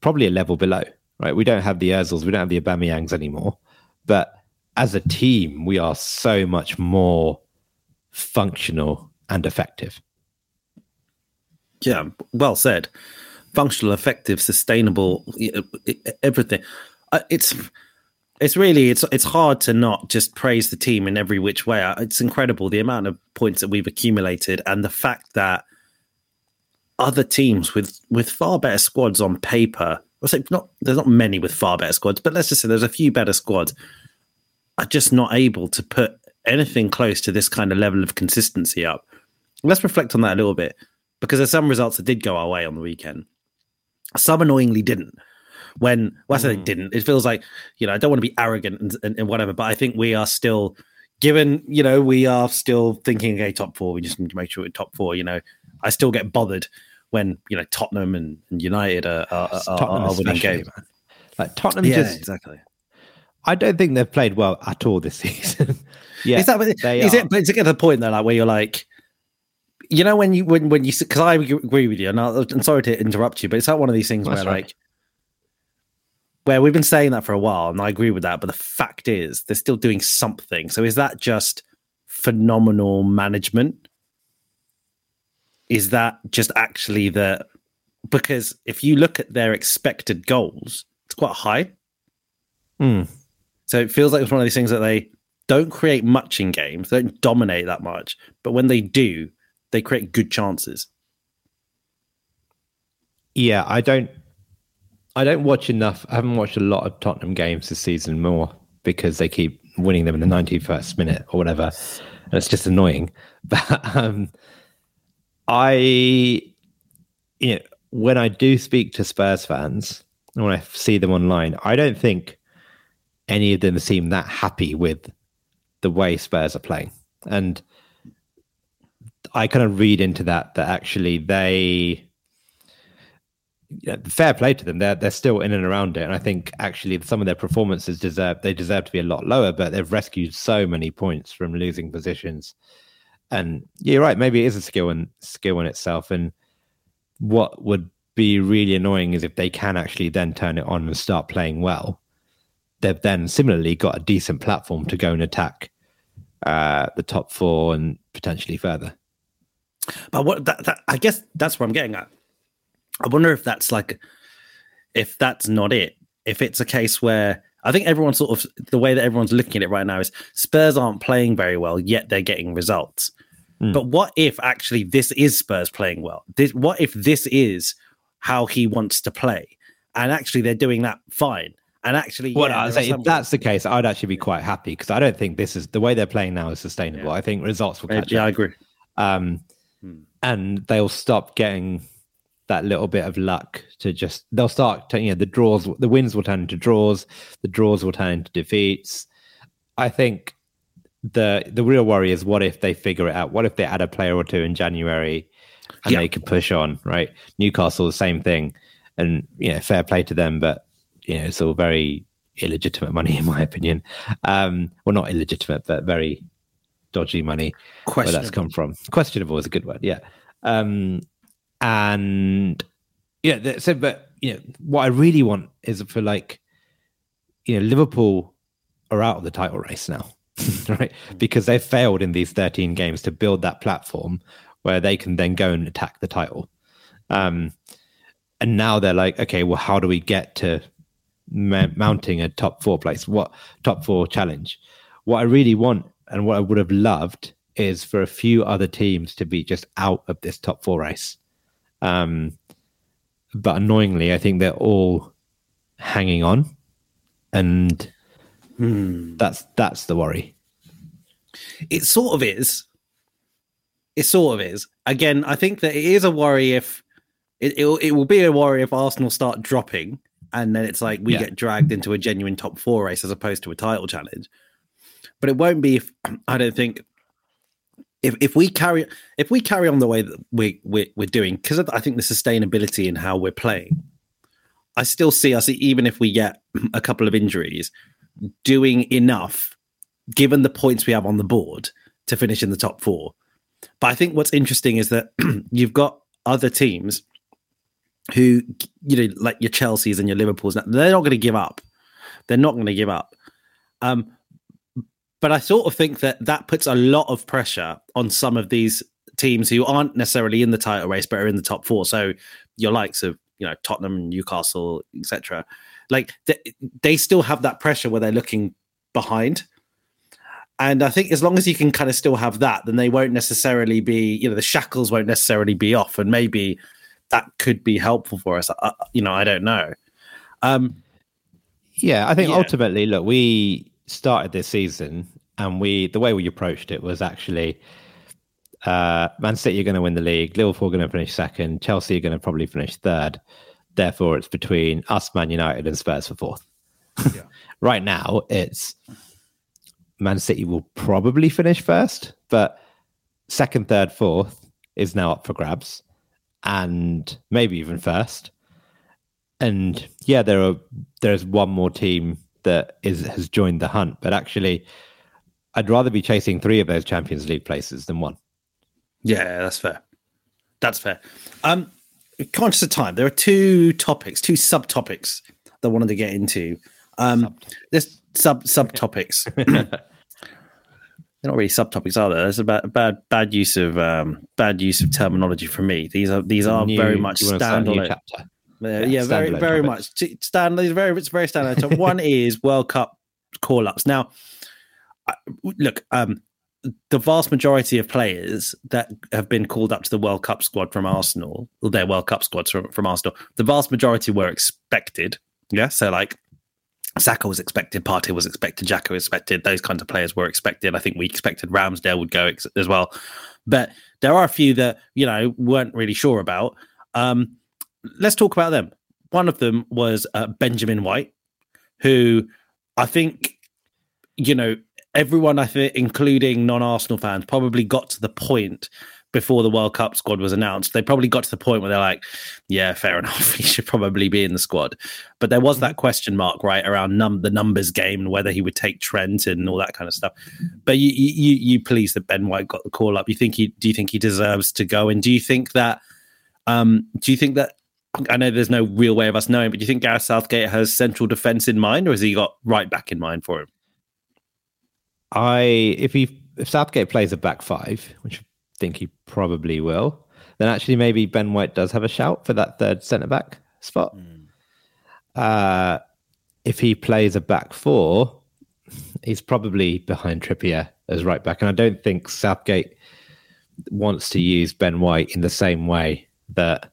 probably a level below, right? We don't have the Özils, we don't have the Aubameyangs anymore, but as a team, we are so much more functional and effective. Yeah, well said. Functional, effective, sustainable, everything. Uh, it's it's really it's it's hard to not just praise the team in every which way. Uh, it's incredible the amount of points that we've accumulated and the fact that other teams with with far better squads on paper. I say not there's not many with far better squads, but let's just say there's a few better squads are just not able to put anything close to this kind of level of consistency up. Let's reflect on that a little bit because there's some results that did go our way on the weekend. Some annoyingly didn't when well, I said mm. didn't. It feels like you know I don't want to be arrogant and, and, and, whatever, but I think we are still given you know we are still thinking okay top four. We just need to make sure we're top four. You know, I still get bothered when you know Tottenham and, and United are, are, are, are winning games. Like Tottenham, yeah, just exactly. I don't think they've played well at all this [LAUGHS] season. yeah, is that is it? But to get to the point though, like where you're like, you know, when you when when you because I agree with you, and I'm sorry to interrupt you, but it's not one of these things That's where right. like where we've been saying that for a while, and I agree with that. But the fact is, they're still doing something. So is that just phenomenal management? Is that just actually the because if you look at their expected goals, it's quite high. Mm. So it feels like it's one of these things that they don't create much in games, they don't dominate that much, but when they do, they create good chances. Yeah, I don't I don't watch enough. I haven't watched a lot of Tottenham games this season more because they keep winning them in the 91st minute or whatever. And it's just annoying. [LAUGHS] But um, I, you know, when I do speak to Spurs fans, and when I see them online, I don't think any of them seem that happy with the way Spurs are playing. And I kind of read into that that actually they fair play to them. They're they're still in and around it, and I think actually some of their performances deserve they deserve to be a lot lower. But they've rescued so many points from losing positions, and you're right. Maybe it is a skill and skill in itself. And what would be really annoying is if they can actually then turn it on and start playing well. They've then similarly got a decent platform to go and attack uh, the top four and potentially further. But what that, that I guess that's what I'm getting at I wonder if that's like, if that's not it. If it's a case where I think everyone sort of the way that everyone's looking at it right now is Spurs aren't playing very well, yet they're getting results. Mm. But what if actually this is Spurs playing well? This, what if this is how he wants to play, and actually they're doing that fine? And actually, well, yeah, say, if that's the case, I'd actually be quite happy because I don't think this is the way they're playing now is sustainable. Yeah. I think results will catch yeah, up. I agree. Um, hmm. And they'll stop getting that little bit of luck to just they'll start to, you know the draws the wins will turn into draws the draws will turn into defeats i think the the real worry is what if they figure it out? What if they add a player or two in january and yeah. they can push on right? Newcastle the same thing. And you know fair play to them but you know it's all very illegitimate money [LAUGHS] in my opinion. Um well not illegitimate but very dodgy money where that's come from. Questionable is a good word yeah. Um and yeah, so but you know what I really want is for like you know Liverpool are out of the title race now, [LAUGHS] right? Because they've failed in these 13 games to build that platform where they can then go and attack the title. Um, and now they're like, okay, well, how do we get to m- mounting a top four place? What top four challenge? What I really want and what I would have loved is for a few other teams to be just out of this top four race. Um, but annoyingly, I think they're all hanging on, and hmm. that's that's the worry. It sort of is. It sort of is. Again, I think that it is a worry if it it, it will be a worry if Arsenal start dropping and then it's like we yeah. get dragged into a genuine top four race as opposed to a title challenge. But it won't be if I don't think if if we carry if we carry on the way that we we're, we're doing because I think the sustainability in how we're playing, I still see us even if we get [CLEARS THROAT] a couple of injuries, doing enough given the points we have on the board to finish in the top four. But I think what's interesting is that [CLEARS THROAT] you've got other teams who, you know, like your Chelseas and your Liverpools, they're not going to give up. They're not going to give up. Um, but I sort of think that that puts a lot of pressure on some of these teams who aren't necessarily in the title race but are in the top four. So your likes of you know Tottenham, Newcastle, etc. Like they, they still have that pressure where they're looking behind. And I think as long as you can kind of still have that, then they won't necessarily be, you know, the shackles won't necessarily be off, and maybe that could be helpful for us. Uh, you know, I don't know. Um, yeah, I think yeah. ultimately, look, we started this season, and we the way we approached it was actually uh, Man City are going to win the league, Liverpool are going to finish second, Chelsea are going to probably finish third. Therefore, it's between us, Man United, and Spurs for fourth. [LAUGHS] Yeah. right now, it's Man City will probably finish first, but second, third, fourth is now up for grabs, and maybe even first. And yeah, there are there's one more team that is has joined the hunt, but actually, I'd rather be chasing three of those Champions League places than one. Yeah, that's fair. That's fair. Um, conscious of time, there are two topics, two subtopics that I wanted to get into. Um, there's sub subtopics. [LAUGHS] They're not really subtopics, are there? There's a bad, bad, use of um, bad use of terminology for me. These are these are New, very much standalone. Uh, yeah, yeah very, very much stand. These are very, it's very standard. So [LAUGHS] one is World Cup call ups. Now, look, um, the vast majority of players that have been called up to the World Cup squad from Arsenal, or their World Cup squads from, from Arsenal, the vast majority were expected. Yeah, so like Saka was expected, Partey was expected, Xhaka was expected. Those kinds of players were expected. I think we expected Ramsdale would go ex- as well. But there are a few that, you know, weren't really sure about. Um, let's talk about them. One of them was uh, Benjamin White, who I think, you know, everyone, I think, including non Arsenal fans, probably got to the point before the World Cup squad was announced, they probably got to the point where they're like, yeah, fair [LAUGHS] enough, he should probably be in the squad. But there was that question mark, right, around num- the numbers game and whether he would take Trent and all that kind of stuff. But you, you, you pleased that Ben White got the call up. You think he, do you think he deserves to go? And do you think that, um, do you think that, I know there's no real way of us knowing, but do you think Gareth Southgate has central defence in mind or has he got right back in mind for him? I, if he, if Southgate plays a back five, which I think he probably will, then actually maybe Ben White does have a shout for that third centre back spot. Mm. Uh, if he plays a back four, he's probably behind Trippier as right back. And I don't think Southgate wants to use Ben White in the same way that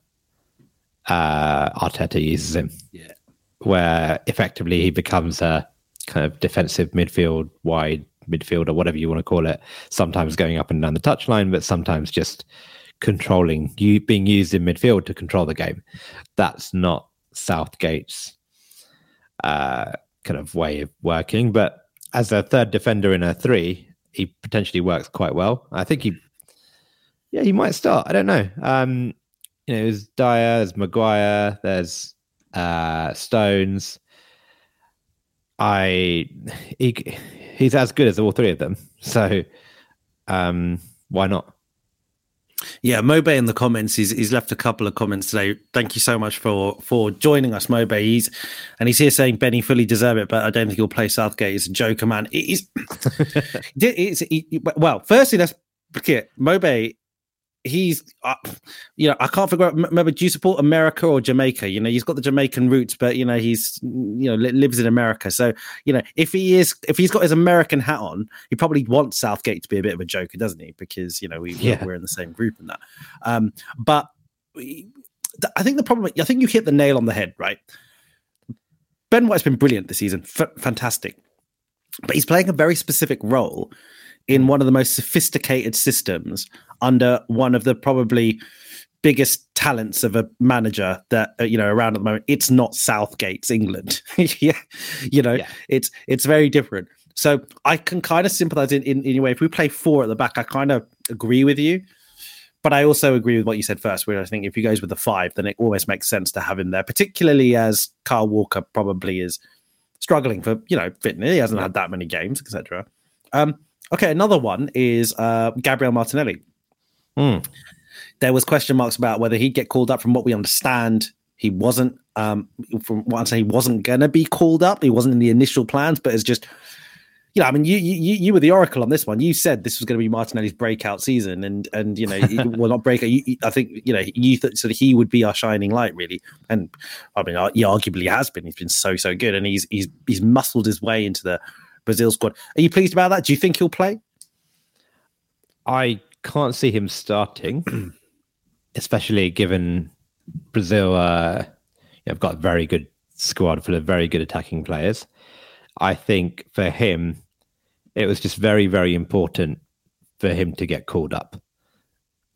uh, Arteta uses him. Yeah. Where effectively he becomes a kind of defensive midfield wide midfield or whatever you want to call it, sometimes going up and down the touchline, but sometimes just controlling you being used in midfield to control the game. That's not Southgate's uh, kind of way of working. But as a third defender in a three, he potentially works quite well. I think he, yeah, he might start. I don't know. Um, you know, there's Dier, there's Maguire, there's uh, Stones. I he he's as good as all three of them. So um, why not? Yeah, Mobe in the comments, he's, he's left a couple of comments today. Thank you so much for for joining us, Mobe. He's and he's here saying Benny fully deserve it, but I don't think he'll play Southgate. He's a joker, man. He's, [LAUGHS] it's, he, well, firstly, let's look at Mobe he's, uh, you know, I can't figure out. Remember, do you support America or Jamaica? You know, he's got the Jamaican roots, but you know, he's you know lives in America. So you know, if he is, if he's got his American hat on, he probably wants Southgate to be a bit of a joker, doesn't he? Because you know, we yeah. we're in the same group and that. Um, but I think the problem, I think you hit the nail on the head, right? Ben White's been brilliant this season, F- fantastic, but he's playing a very specific role in one of the most sophisticated systems under one of the probably biggest talents of a manager that uh, you know around at the moment. It's not Southgate's England. [LAUGHS] yeah, you know, yeah. it's it's very different. So I can kind of sympathize in, in, in a way. If we play four at the back, I kind of agree with you. But I also agree with what you said first, where I think if he goes with the five, then it always makes sense to have him there, particularly as Kyle Walker probably is struggling for, you know, fitness. He hasn't had that many games, etc. Um, okay, another one is uh, Gabriel Martinelli. Mm. There was question marks about whether he'd get called up. From what we understand, he wasn't. Um, from what I'm saying, he wasn't going to be called up. He wasn't in the initial plans, but it's just you know, I mean, you you you were the oracle on this one. You said this was going to be Martinelli's breakout season, and and you know, well, not breakout. You, I think you know you thought so that he would be our shining light, really. And I mean, he arguably has been. He's been so so good, and he's he's he's muscled his way into the Brazil squad. Are you pleased about that? Do you think he'll play? I can't see him starting, [CLEARS THROAT] especially given Brazil uh, have got a very good squad full of very good attacking players. I think for him, it was just very, very important for him to get called up.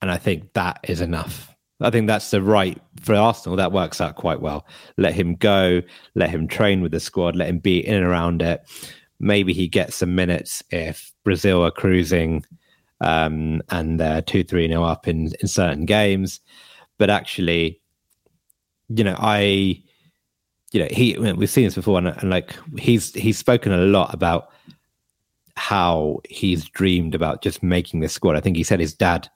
And I think that is enough. I think that's the right for Arsenal. That works out quite well. Let him go, let him train with the squad, let him be in and around it. Maybe he gets some minutes if Brazil are cruising um, and they're 2 3 0 up in, in certain games. But actually, you know, I, you know, he, we've seen this before, and, and like he's he's spoken a lot about how he's dreamed about just making this squad. I think he said his dad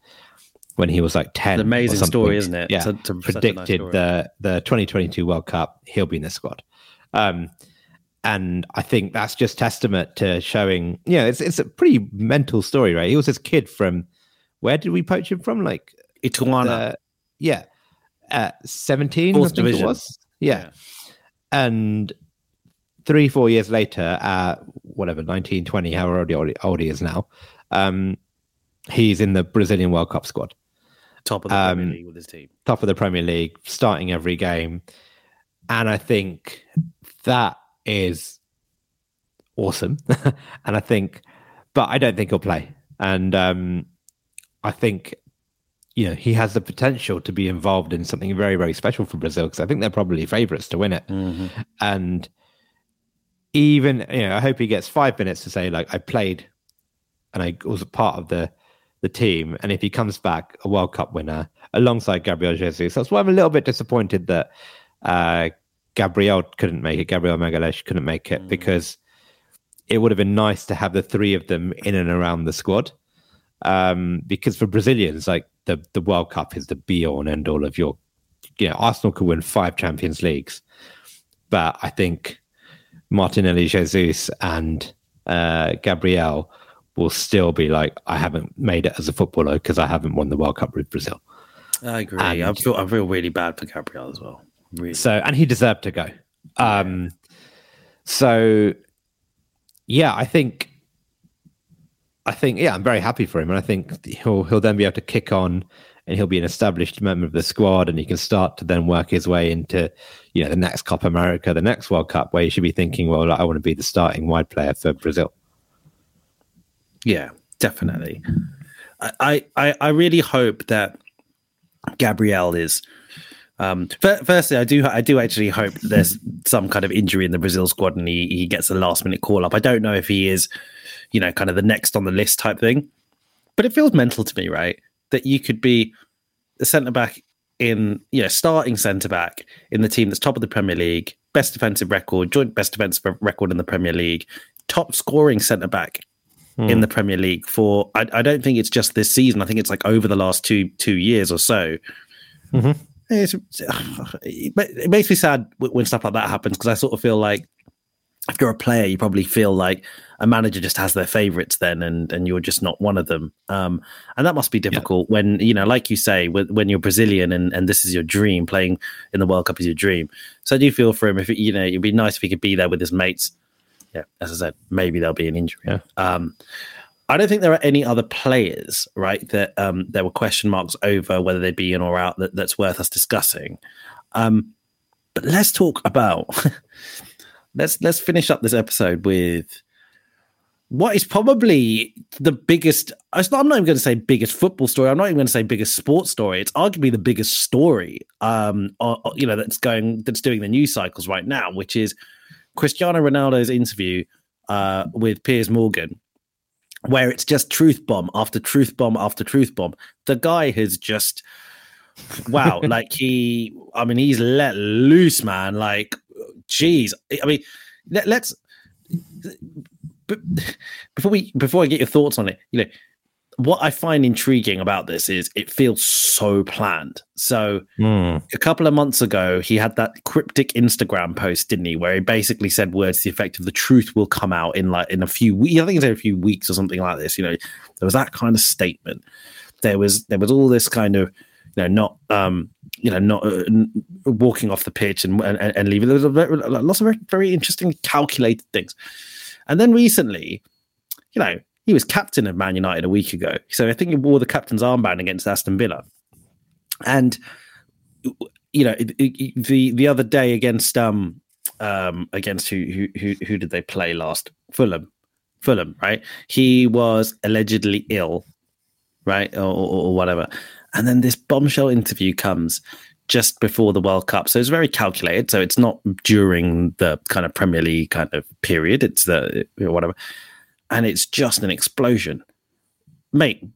when he was like 10 It's an amazing story isn't it yeah to, to predicted nice the the 2022 world cup he'll be in the squad um and i think that's just testament to showing you know it's, it's a pretty mental story right he was this kid from where did we poach him from like Ituano. yeah at 17 Fourth I think division. it was yeah. yeah. and three, four years later, at whatever, 19, 20, however old, old he is now, um, he's in the Brazilian World Cup squad. Top of the um, Premier League with his team. Top of the Premier League, starting every game. And I think that is awesome. [LAUGHS] and I think, but I don't think he'll play. And um, I think, you know, he has the potential to be involved in something very, very special for Brazil because I think they're probably favourites to win it. Mm-hmm. And even you know, I hope he gets five minutes to say like I played and I was a part of the the team. And if he comes back a World Cup winner alongside Gabriel Jesus, that's why I'm a little bit disappointed that uh, Gabriel couldn't make it. Gabriel Magalhaes couldn't make it mm. because it would have been nice to have the three of them in and around the squad. Um, because for Brazilians, like the the World Cup is the be all and end all of your. You know, Arsenal could win five Champions Leagues, but I think Martinelli, Jesus, and uh, Gabriel will still be like, I haven't made it as a footballer because I haven't won the World Cup with Brazil. I agree. And, I feel I feel really bad for Gabriel as well. Really. So, and he deserved to go. Um, so, yeah, I think, I think, yeah, I'm very happy for him, and I think he'll he'll then be able to kick on and he'll be an established member of the squad and he can start to then work his way into you know the next Copa America, the next World Cup, where you should be thinking, well, I want to be the starting wide player for Brazil. Yeah, definitely. I I, I really hope that Gabriel is. Um, firstly, I do I do actually hope there's some kind of injury in the Brazil squad and he, he gets a last minute call up. I don't know if he is, you know, kind of the next on the list type thing, but it feels mental to me, right? that you could be a centre back in, you know, starting centre back in the team that's top of the Premier League, best defensive record, joint best defensive record in the Premier League, top scoring centre back hmm. in the Premier League for. I, I, don't think it's just this season. I think it's like over the last two two years or so. Mm-hmm. It's, it makes me sad when stuff like that happens because I sort of feel like if you're a player, you probably feel like a manager just has their favorites then, and and you're just not one of them. Um, and that must be difficult yeah. when you know, like you say, when you're Brazilian and and this is your dream, playing in the World Cup is your dream. So I do feel for him. If you know, it'd be nice if he could be there with his mates. Yeah, as I said, maybe there'll be an injury. Yeah. Um, I don't think there are any other players, right, that um, there were question marks over whether they'd be in or out that, that's worth us discussing. Um, but let's talk about [LAUGHS] let's let's finish up this episode with what is probably the biggest I'm not even going to say biggest football story. I'm not even going to say biggest sports story. It's arguably the biggest story um or, or, you know that's going that's doing the news cycles right now, which is Cristiano Ronaldo's interview uh with Piers Morgan where it's just truth bomb after truth bomb after truth bomb. The guy has just wow, [LAUGHS] like he I mean he's let loose man like geez. I mean let, let's but before we before I get your thoughts on it, you know, what I find intriguing about this is it feels so planned. So mm. a couple of months ago, he had that cryptic Instagram post, didn't he, where he basically said words to the effect of the truth will come out in like in a few weeks. I think it's a few weeks or something like this. You know, there was that kind of statement. There was there was all this kind of you know not um you know not uh, walking off the pitch and and, and leaving. There was lots of very, very interesting calculated things. And then recently, you know, he was captain of Man United a week ago. So I think he wore the captain's armband against Aston Villa. And you know, the the other day against um um against who who who did they play last? Fulham. Fulham, right? He was allegedly ill, right? Or, or, or whatever. And then this bombshell interview comes just before the World Cup. So it's very calculated. So it's not during the kind of Premier League kind of period. It's the whatever. And it's just an explosion. Mate,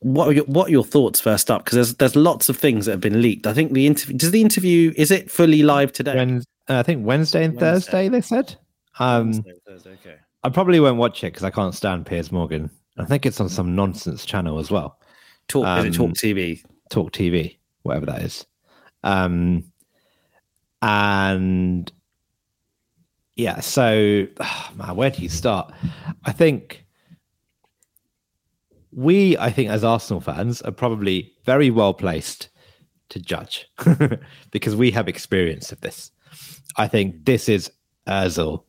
what are your, what are your thoughts first up? Because there's there's lots of things that have been leaked. I think the interview does the interview is it fully live today? When, uh, I think Wednesday and Wednesday. Thursday they said. Um, Wednesday, Thursday, okay. I probably won't watch it because I can't stand Piers Morgan. I think it's on some nonsense channel as well. Talk um, is it Talk TV? Talk TV whatever that is. Um, and yeah, so oh, [SIGHS] man, where do you start? I think we, I think, as Arsenal fans, are probably very well placed to judge [LAUGHS] because we have experience of this. I think this is Özil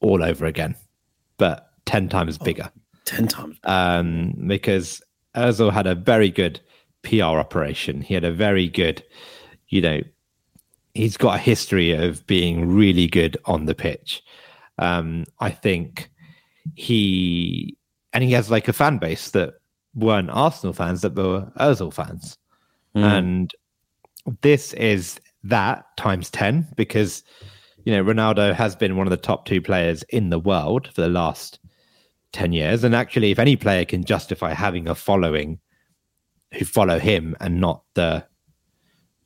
all over again, but ten times oh, bigger. Ten times. Um, because Özil had a very good PR operation. He had a very good, you know, he's got a history of being really good on the pitch. Um, I think he and he has like a fan base that weren't Arsenal fans that were Özil fans, mm. and this is that times ten because you know Ronaldo has been one of the top two players in the world for the last ten years, and actually, if any player can justify having a following who follow him and not the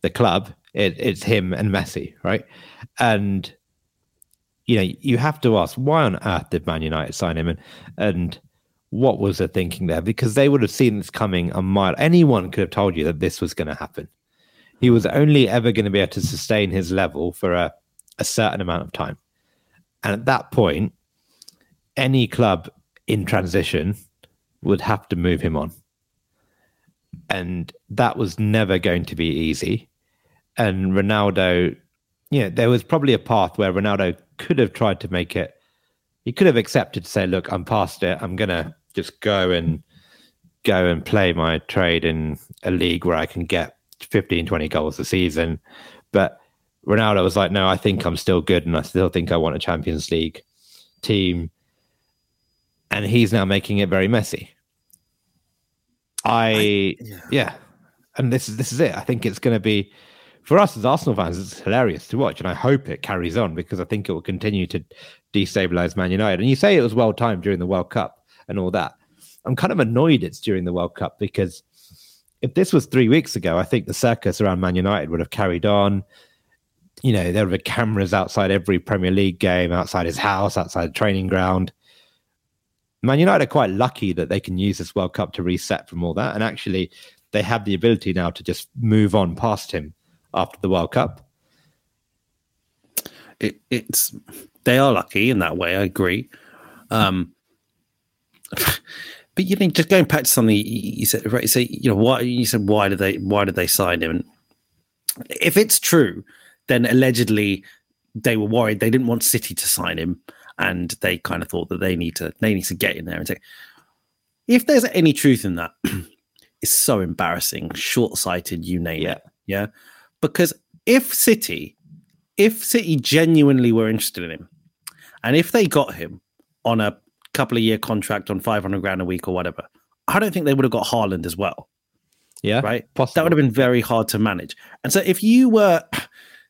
the club. It, it's him and Messi, right? And you know, you have to ask why on earth did Man United sign him, and and what was the thinking there? Because they would have seen this coming a mile. Anyone could have told you that this was going to happen. He was only ever going to be able to sustain his level for a, a certain amount of time, and at that point, any club in transition would have to move him on and that was never going to be easy. And Ronaldo, you know, there was probably a path where Ronaldo could have tried to make it. He could have accepted to say, "Look, I'm past it. I'm gonna just go and go and play my trade in a league where I can get 15, 20 goals a season." But Ronaldo was like, "No, I think I'm still good, and I still think I want a Champions League team." And he's now making it very messy. I, I yeah. yeah. and this is this is it. I think it's going to be for us as Arsenal fans. It's hilarious to watch, and I hope it carries on because I think it will continue to destabilize Man United. And you say it was well timed during the World Cup and all that. I'm kind of annoyed it's during the World Cup because if this was three weeks ago, I think the circus around Man United would have carried on. You know, there were cameras outside every Premier League game, outside his house, outside the training ground. Man United are quite lucky that they can use this World Cup to reset from all that. And actually, they have the ability now to just move on past him after the World Cup. It, it's they are lucky in that way. I agree. Um, [LAUGHS] but you know, just going back to something you said, right? So you know, why you said why did they why did they sign him? If it's true, then allegedly they were worried they didn't want City to sign him and they kind of thought that they need to they need to get in there and say, if there's any truth in that, [CLEARS THROAT] it's so embarrassing, short sighted, you name yeah. it, yeah. Because if City, if City genuinely were interested in him, and if they got him on a couple of year contract on 500 grand a week or whatever. I don't think they would have got Haaland as well. Yeah. Right. Possible. That would have been very hard to manage. And so if you were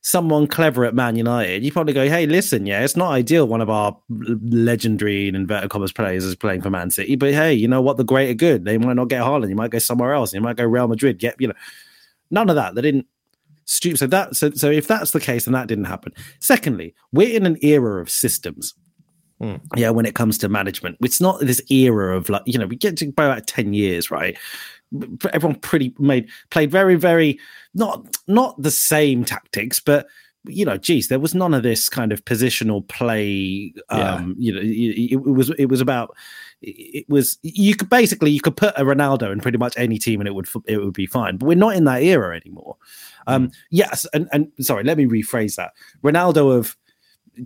someone clever at Man United, you probably go, hey, listen, yeah, it's not ideal one of our legendary in inverted commas players is playing for Man City, but hey, you know what? The greater good. They might not get Haaland. You might go somewhere else. You might go Real Madrid. Get, you know, none of that. They didn't stoop. So that, so, so if that's the case, then that didn't happen. Secondly, we're in an era of systems. Mm. Yeah, when it comes to management, it's not this era of like, you know, we get to about 10 years, right? everyone pretty made played very very not not the same tactics but you know geez there was none of this kind of positional play um yeah. you know it, it, was it was about it was you could basically you could put a ronaldo in pretty much any team and it would it would be fine but we're not in that era anymore um mm. yes and and sorry let me rephrase that ronaldo of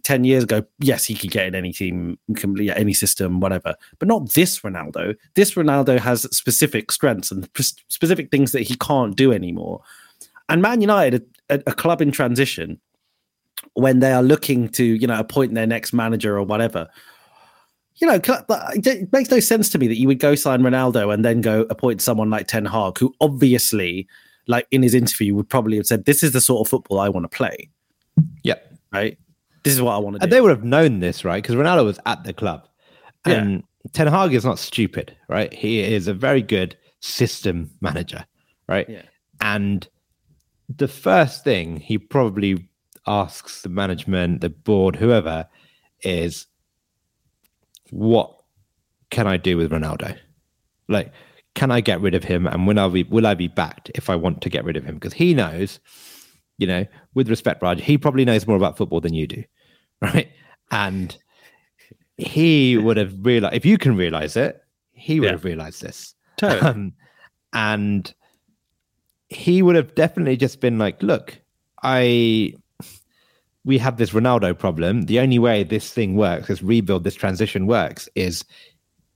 10 years ago, yes, he could get in any team, any system, whatever, but not this Ronaldo. This Ronaldo has specific strengths and specific things that he can't do anymore. And Man United, a, a club in transition, when they are looking to, you know, appoint their next manager or whatever, you know, it makes no sense to me that you would go sign Ronaldo and then go appoint someone like Ten Hag, who obviously, like in his interview, would probably have said, "This is the sort of football I want to play." Yep. Right this is what I want to do. And they would have known this, right? Because Ronaldo was at the club. And yeah. Ten Hag is not stupid, right? He is a very good system manager, right? Yeah. And the first thing he probably asks the management, the board, whoever, is what can I do with Ronaldo? Like, can I get rid of him? And will I be will I be backed if I want to get rid of him? Because he knows, you know, with respect, Raj, he probably knows more about football than you do [LAUGHS] right? And he would have realized if you can realize it, he would yeah. have realized this. Totally. Um, and he would have definitely just been like, look, I we have this Ronaldo problem. The only way this thing works, this rebuild, this transition works, is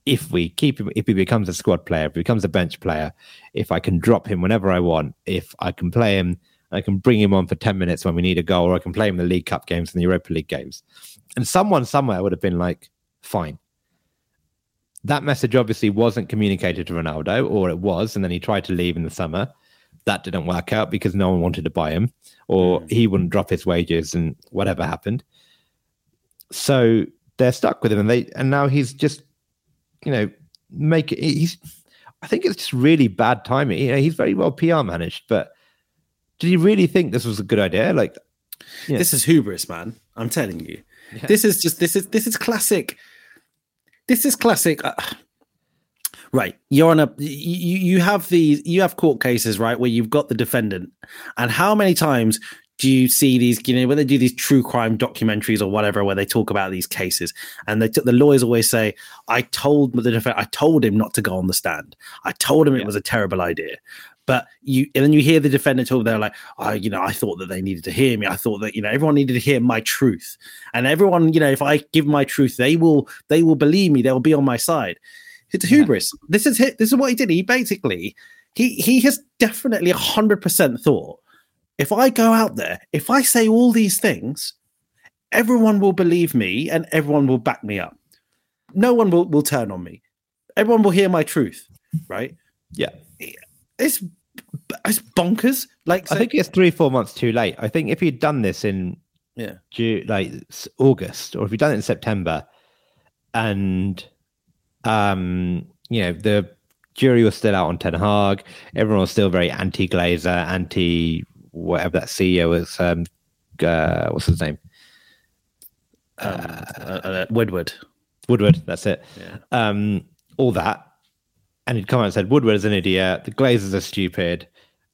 if we keep him, if he becomes a squad player, if he becomes a bench player, if I can drop him whenever I want, if I can play him I can bring him on for 10 minutes when we need a goal, or I can play him in the League Cup games and the Europa League games. And someone somewhere would have been like, fine. That message obviously wasn't communicated to Ronaldo, or it was, and then he tried to leave in the summer. That didn't work out because no one wanted to buy him, or mm. he wouldn't drop his wages, and whatever happened. So they're stuck with him, and they and now he's just, you know, make it. He's, I think it's just really bad timing. You know, he's very well PR managed, but did you really think this was a good idea? Like, yeah. this is hubris, man. I'm telling you, yeah. this is just this is this is classic. This is classic. Uh, right, you're on a you you have these you have court cases right where you've got the defendant, and how many times do you see these you know when they do these true crime documentaries or whatever where they talk about these cases and they t- the lawyers always say i told the defendant i told him not to go on the stand i told him yeah. it was a terrible idea but you and then you hear the defendant talk, they're like, oh, you know, I thought that they needed to hear me. I thought that, you know, everyone needed to hear my truth. And everyone, you know, if I give my truth, they will they will believe me, they'll be on my side. It's hubris. Yeah. This is this is what he did. He basically he he has definitely hundred percent thought if I go out there, if I say all these things, everyone will believe me and everyone will back me up. No one will, will turn on me. Everyone will hear my truth, right? Yeah. It's it's bonkers. Like so, I think it's three four months too late. I think if you'd done this in yeah June, like August, or if you'd done it in September, and um, you know the jury was still out on Ten Hag, everyone was still very anti Glazer, anti whatever that CEO was. Um, uh, what's his name? Um, uh, uh, Woodward. Woodward. That's it. Yeah. Um, all that and he'd come out and said Woodward is an idiot, the Glazers are stupid,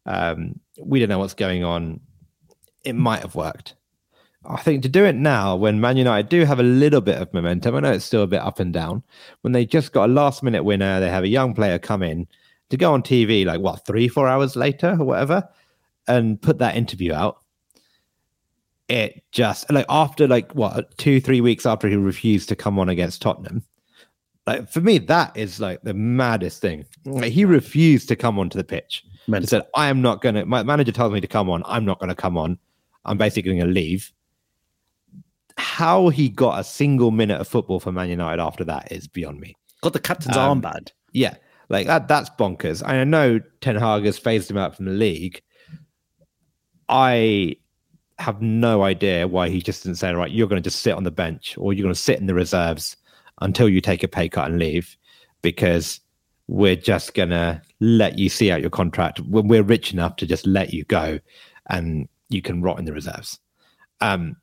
um, we don't know what's going on. It might have worked. I think to do it now, when Man United do have a little bit of momentum, I know it's still a bit up and down. When they just got a last minute winner, they have a young player come in to go on TV like what three, four hours later or whatever, and put that interview out. It just like after like what two, three weeks after he refused to come on against Tottenham, like for me, that is like the maddest thing. Like, he refused to come onto the pitch. Mental. He said, "I am not going to." My manager tells me to come on. I'm not going to come on. I'm basically going to leave. how he got a single minute of football for Man United after that is beyond me. Got the captain's um, armband. Yeah, like that. That's bonkers. I know Ten Hag has phased him out from the league. I have no idea why he just didn't say, right, you're going to just sit on the bench or you're going to sit in the reserves until you take a pay cut and leave because we're just going to let you see out your contract when we're rich enough to just let you go and you can rot in the reserves. Um,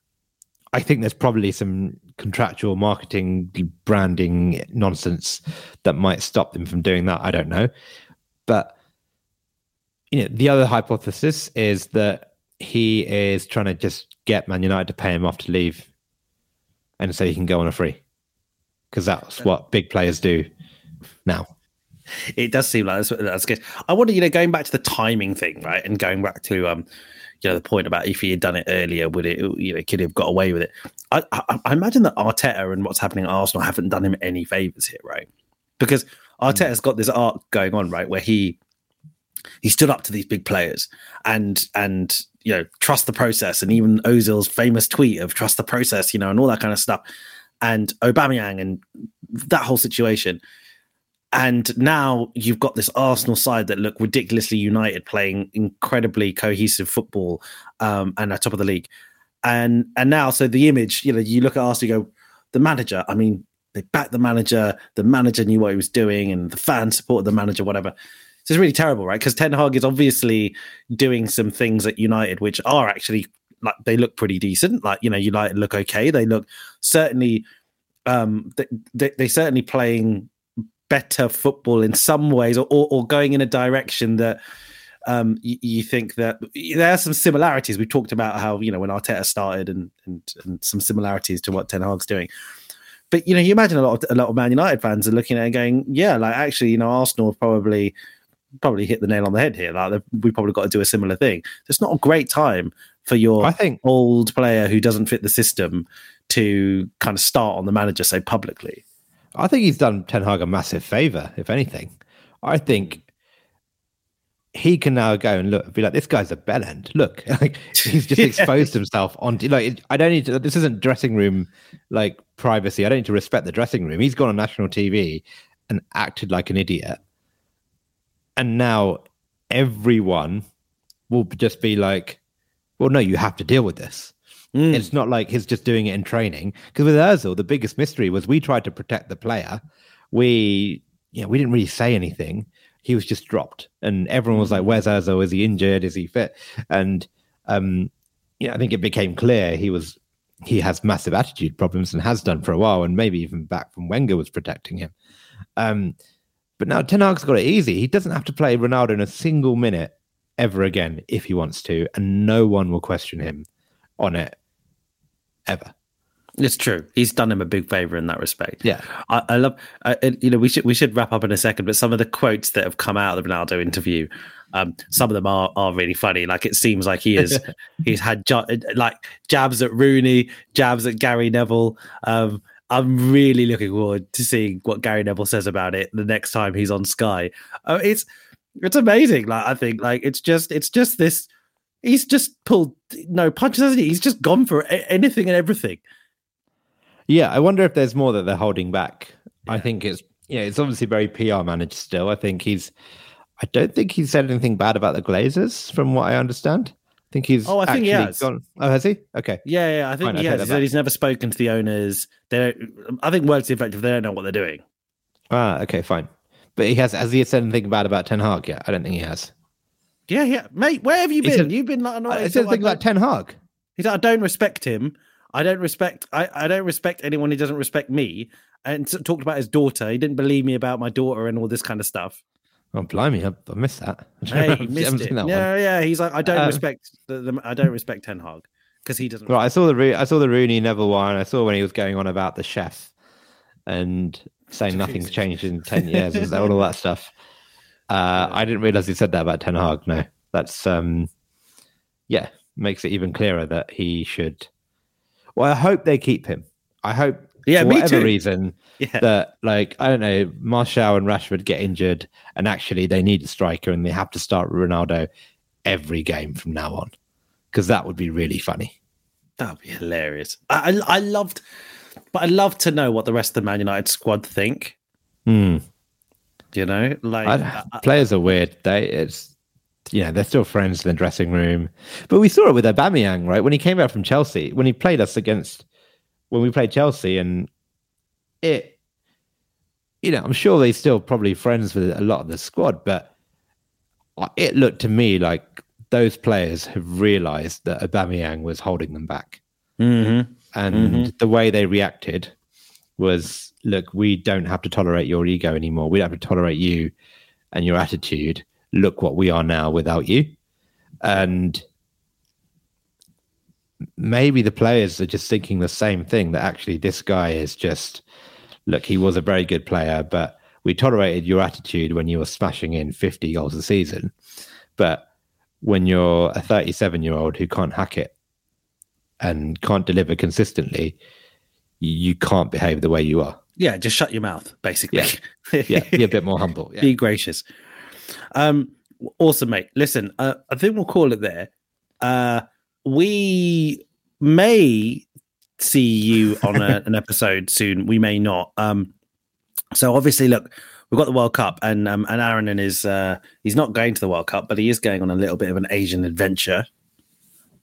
I think there's probably some contractual marketing branding nonsense that might stop them from doing that. I don't know. But you know, the other hypothesis is that he is trying to just get Man United to pay him off to leave and so he can go on a free. Because that's what big players do now. It does seem like that's, that's good. I wonder, you know, going back to the timing thing, right? And going back to um you know the point about if he had done it earlier, would it you know could he have got away with it? I, I, I imagine that Arteta and what's happening at Arsenal haven't done him any favors here, right? Because Arteta's got this arc going on, right, where he he stood up to these big players and and you know trust the process, and even Ozil's famous tweet of trust the process, you know, and all that kind of stuff, and Aubameyang and that whole situation. And now you've got this Arsenal side that look ridiculously united, playing incredibly cohesive football, um, and at top of the league. And and now, so the image, you know, you look at Arsenal, you go, the manager. I mean, they backed the manager. The manager knew what he was doing, and the fans supported the manager. Whatever. It's really terrible, right? Because Ten Hag is obviously doing some things at United which are actually like they look pretty decent. Like you know, United look okay. They look certainly um they, they, certainly playing better football in some ways, or, or, or going in a direction that um, you, you, think that there are some similarities. We've talked about how you know when Arteta started, and and, and some similarities to what Ten Hag's doing. But you know, you imagine a lot of a lot of Man United fans are looking at it and going, "Yeah, like actually, you know, Arsenal probably probably hit the nail on the head here. Like we probably got to do a similar thing. It's not a great time for your I think old player who doesn't fit the system to kind of start on the manager so publicly. I think he's done Ten Hag a massive favor, if anything. I think he can now go and look, be like, this guy's a bellend. Look, [LAUGHS] like he's just [LAUGHS] exposed himself on. Like, I don't need to. This isn't dressing room like privacy. I don't need to respect the dressing room. He's gone on national TV and acted like an idiot, and now everyone will just be like, "Well, no, you have to deal with this." Mm. It's not like he's just doing it in training. Because with Özil, the biggest mystery was we tried to protect the player. We, yeah, we didn't really say anything. He was just dropped, and everyone was like, "Where's Özil? Is he injured? Is he fit?" And um, yeah, I think it became clear he was he has massive attitude problems and has done for a while, and maybe even back from Wenger was protecting him. Um, but now Ten Hag's got it easy. He doesn't have to play Ronaldo in a single minute ever again if he wants to, and no one will question him on it ever. It's true. He's done him a big favor in that respect. Yeah, I, I love. Uh, you know, we should we should wrap up in a second, but some of the quotes that have come out of the Ronaldo interview, um, some of them are are really funny. Like it seems like he is [LAUGHS] he's had like jabs at Rooney, jabs at Gary Neville. Um, I'm really looking forward to seeing what Gary Neville says about it the next time he's on Sky. Uh, it's it's amazing. Like I think like it's just it's just this he's just pulled no punches, hasn't he? He's just gone for anything and everything. Yeah, I wonder if there's more that they're holding back. Yeah. I think it's yeah, it's obviously very PR managed still. I think he's I don't think he's said anything bad about the Glazers, from what I understand. I think he's oh, I think he has. Gone. Oh, has he? Okay. Yeah, yeah. I think Fine, he has. He said he's never spoken to the owners. They don't. I think words to the effect if they don't know what they're doing. Ah, okay, fine. But he has. Has he said anything bad about Ten Hag yet? I don't think he has. Yeah, yeah, mate. Where have you been? Said, You've been like annoyed. I said think about Ten Hag. He said, "I don't respect him. I don't respect. I, I don't respect anyone who doesn't respect me." And talked about his daughter. He didn't believe me about my daughter and all this kind of stuff. Oh, blimey! I, I missed that. [LAUGHS] Hey, he missed it. Yeah, yeah. He's like, I don't um, respect the, the, I don't respect Ten Hag because he doesn't. Right. I saw the I saw the Rooney Neville one. I saw when he was going on about the chef and saying [LAUGHS] nothing's changed in ten years and all, all that [LAUGHS] stuff. Uh, I didn't realize he said that about Ten Hag. No, that's um, yeah, makes it even clearer that he should. Well, I hope they keep him. I hope, yeah, for whatever reason, yeah. that like I don't know, Martial and Rashford get injured, and actually they need a striker, and they have to start Ronaldo every game from now on, because that would be really funny. That'd be hilarious. I, I, I loved, but I'd love to know what the rest of the Man United squad think. Hmm. You know, like I, players are weird. They it's you know they're still friends in the dressing room, but we saw it with Aubameyang right when he came out from Chelsea when he played us against when we played Chelsea and it you know I'm sure they're still probably friends with a lot of the squad, but it looked to me like those players have realised that Aubameyang was holding them back, mm-hmm. and Mhm. the way they reacted was, "Look, we don't have to tolerate your ego anymore. We don't have to tolerate you and your attitude. Look what we are now without you." And maybe the players are just thinking the same thing that actually this guy is just look he was a very good player but we tolerated your attitude when you were smashing in 50 goals a season but when you're a 37 year old who can't hack it and can't deliver consistently you, can't behave the way you are yeah, just shut your mouth, basically. yeah be a bit more humble [LAUGHS] yeah be gracious. Um, awesome, mate. Listen, uh, I think we'll call it there. Uh, we may see you on a, [LAUGHS] an episode soon. We may not. Um, so obviously, look, we've got the World Cup, and um, and Aaron and his uh, he's not going to the World Cup, but he is going on a little bit of an Asian adventure.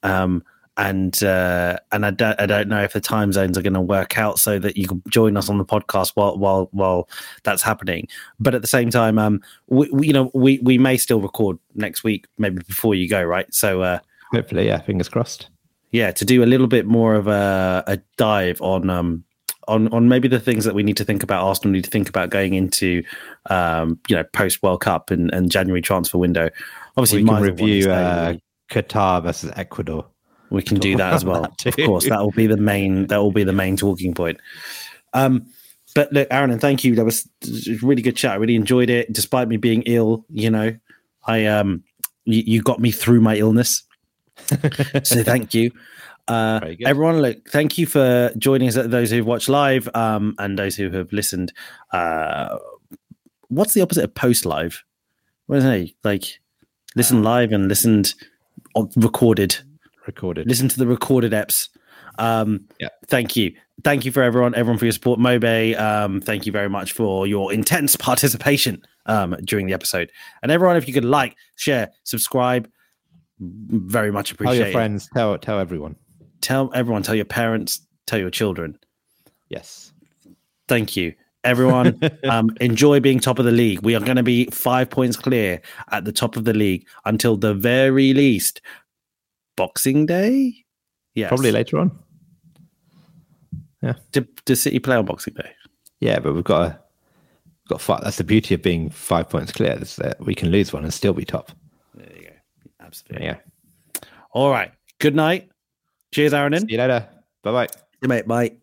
Um, and uh, and I don't, I don't know if the time zones are going to work out so that you can join us on the podcast while while while that's happening. But at the same time, um, we, we you know we we may still record next week, maybe before you go, right? So uh, hopefully yeah fingers crossed yeah, to do a little bit more of a, a dive on um on on maybe the things that we need to think about. Arsenal need to think about going into um you know post World Cup and, and January transfer window. Obviously, we can might as well review uh, qatar versus ecuador we can do that as well. [LAUGHS] that of course, that will be the main. That will be the main talking point. Um, but look, Aaron, and thank you. That was a really good chat. I really enjoyed it, despite me being ill. You know, I um, you, you got me through my illness. So thank you. Uh, everyone, look, thank you for joining us. Those who've watched live, um, and those who have listened. Uh, what's the opposite of post live? What is it like? Listen live and listened recorded recorded listen to the recorded eps. Um, Yeah. Thank you. Thank you for everyone, everyone for your support. Mobe, um, thank you very much for your intense [LAUGHS] participation um, during the episode. And everyone, if you could like, share, subscribe, very much appreciate. tell your friends tell tell everyone Tell everyone, tell your parents, tell your children. yes Thank you. Everyone, [LAUGHS] um, enjoy being top of the league. We are going to be five points clear at the top of the league until the very least Boxing Day. Yes. probably later on Yeah. Did, did City play on Boxing Day? Yeah, but we've got to got five. That's the beauty of being five points clear. Is that we can lose one and still be top. There you go. Absolutely. Yeah. All right. Good night. Cheers, Aaron. See you later. Bye bye. You mate. Bye.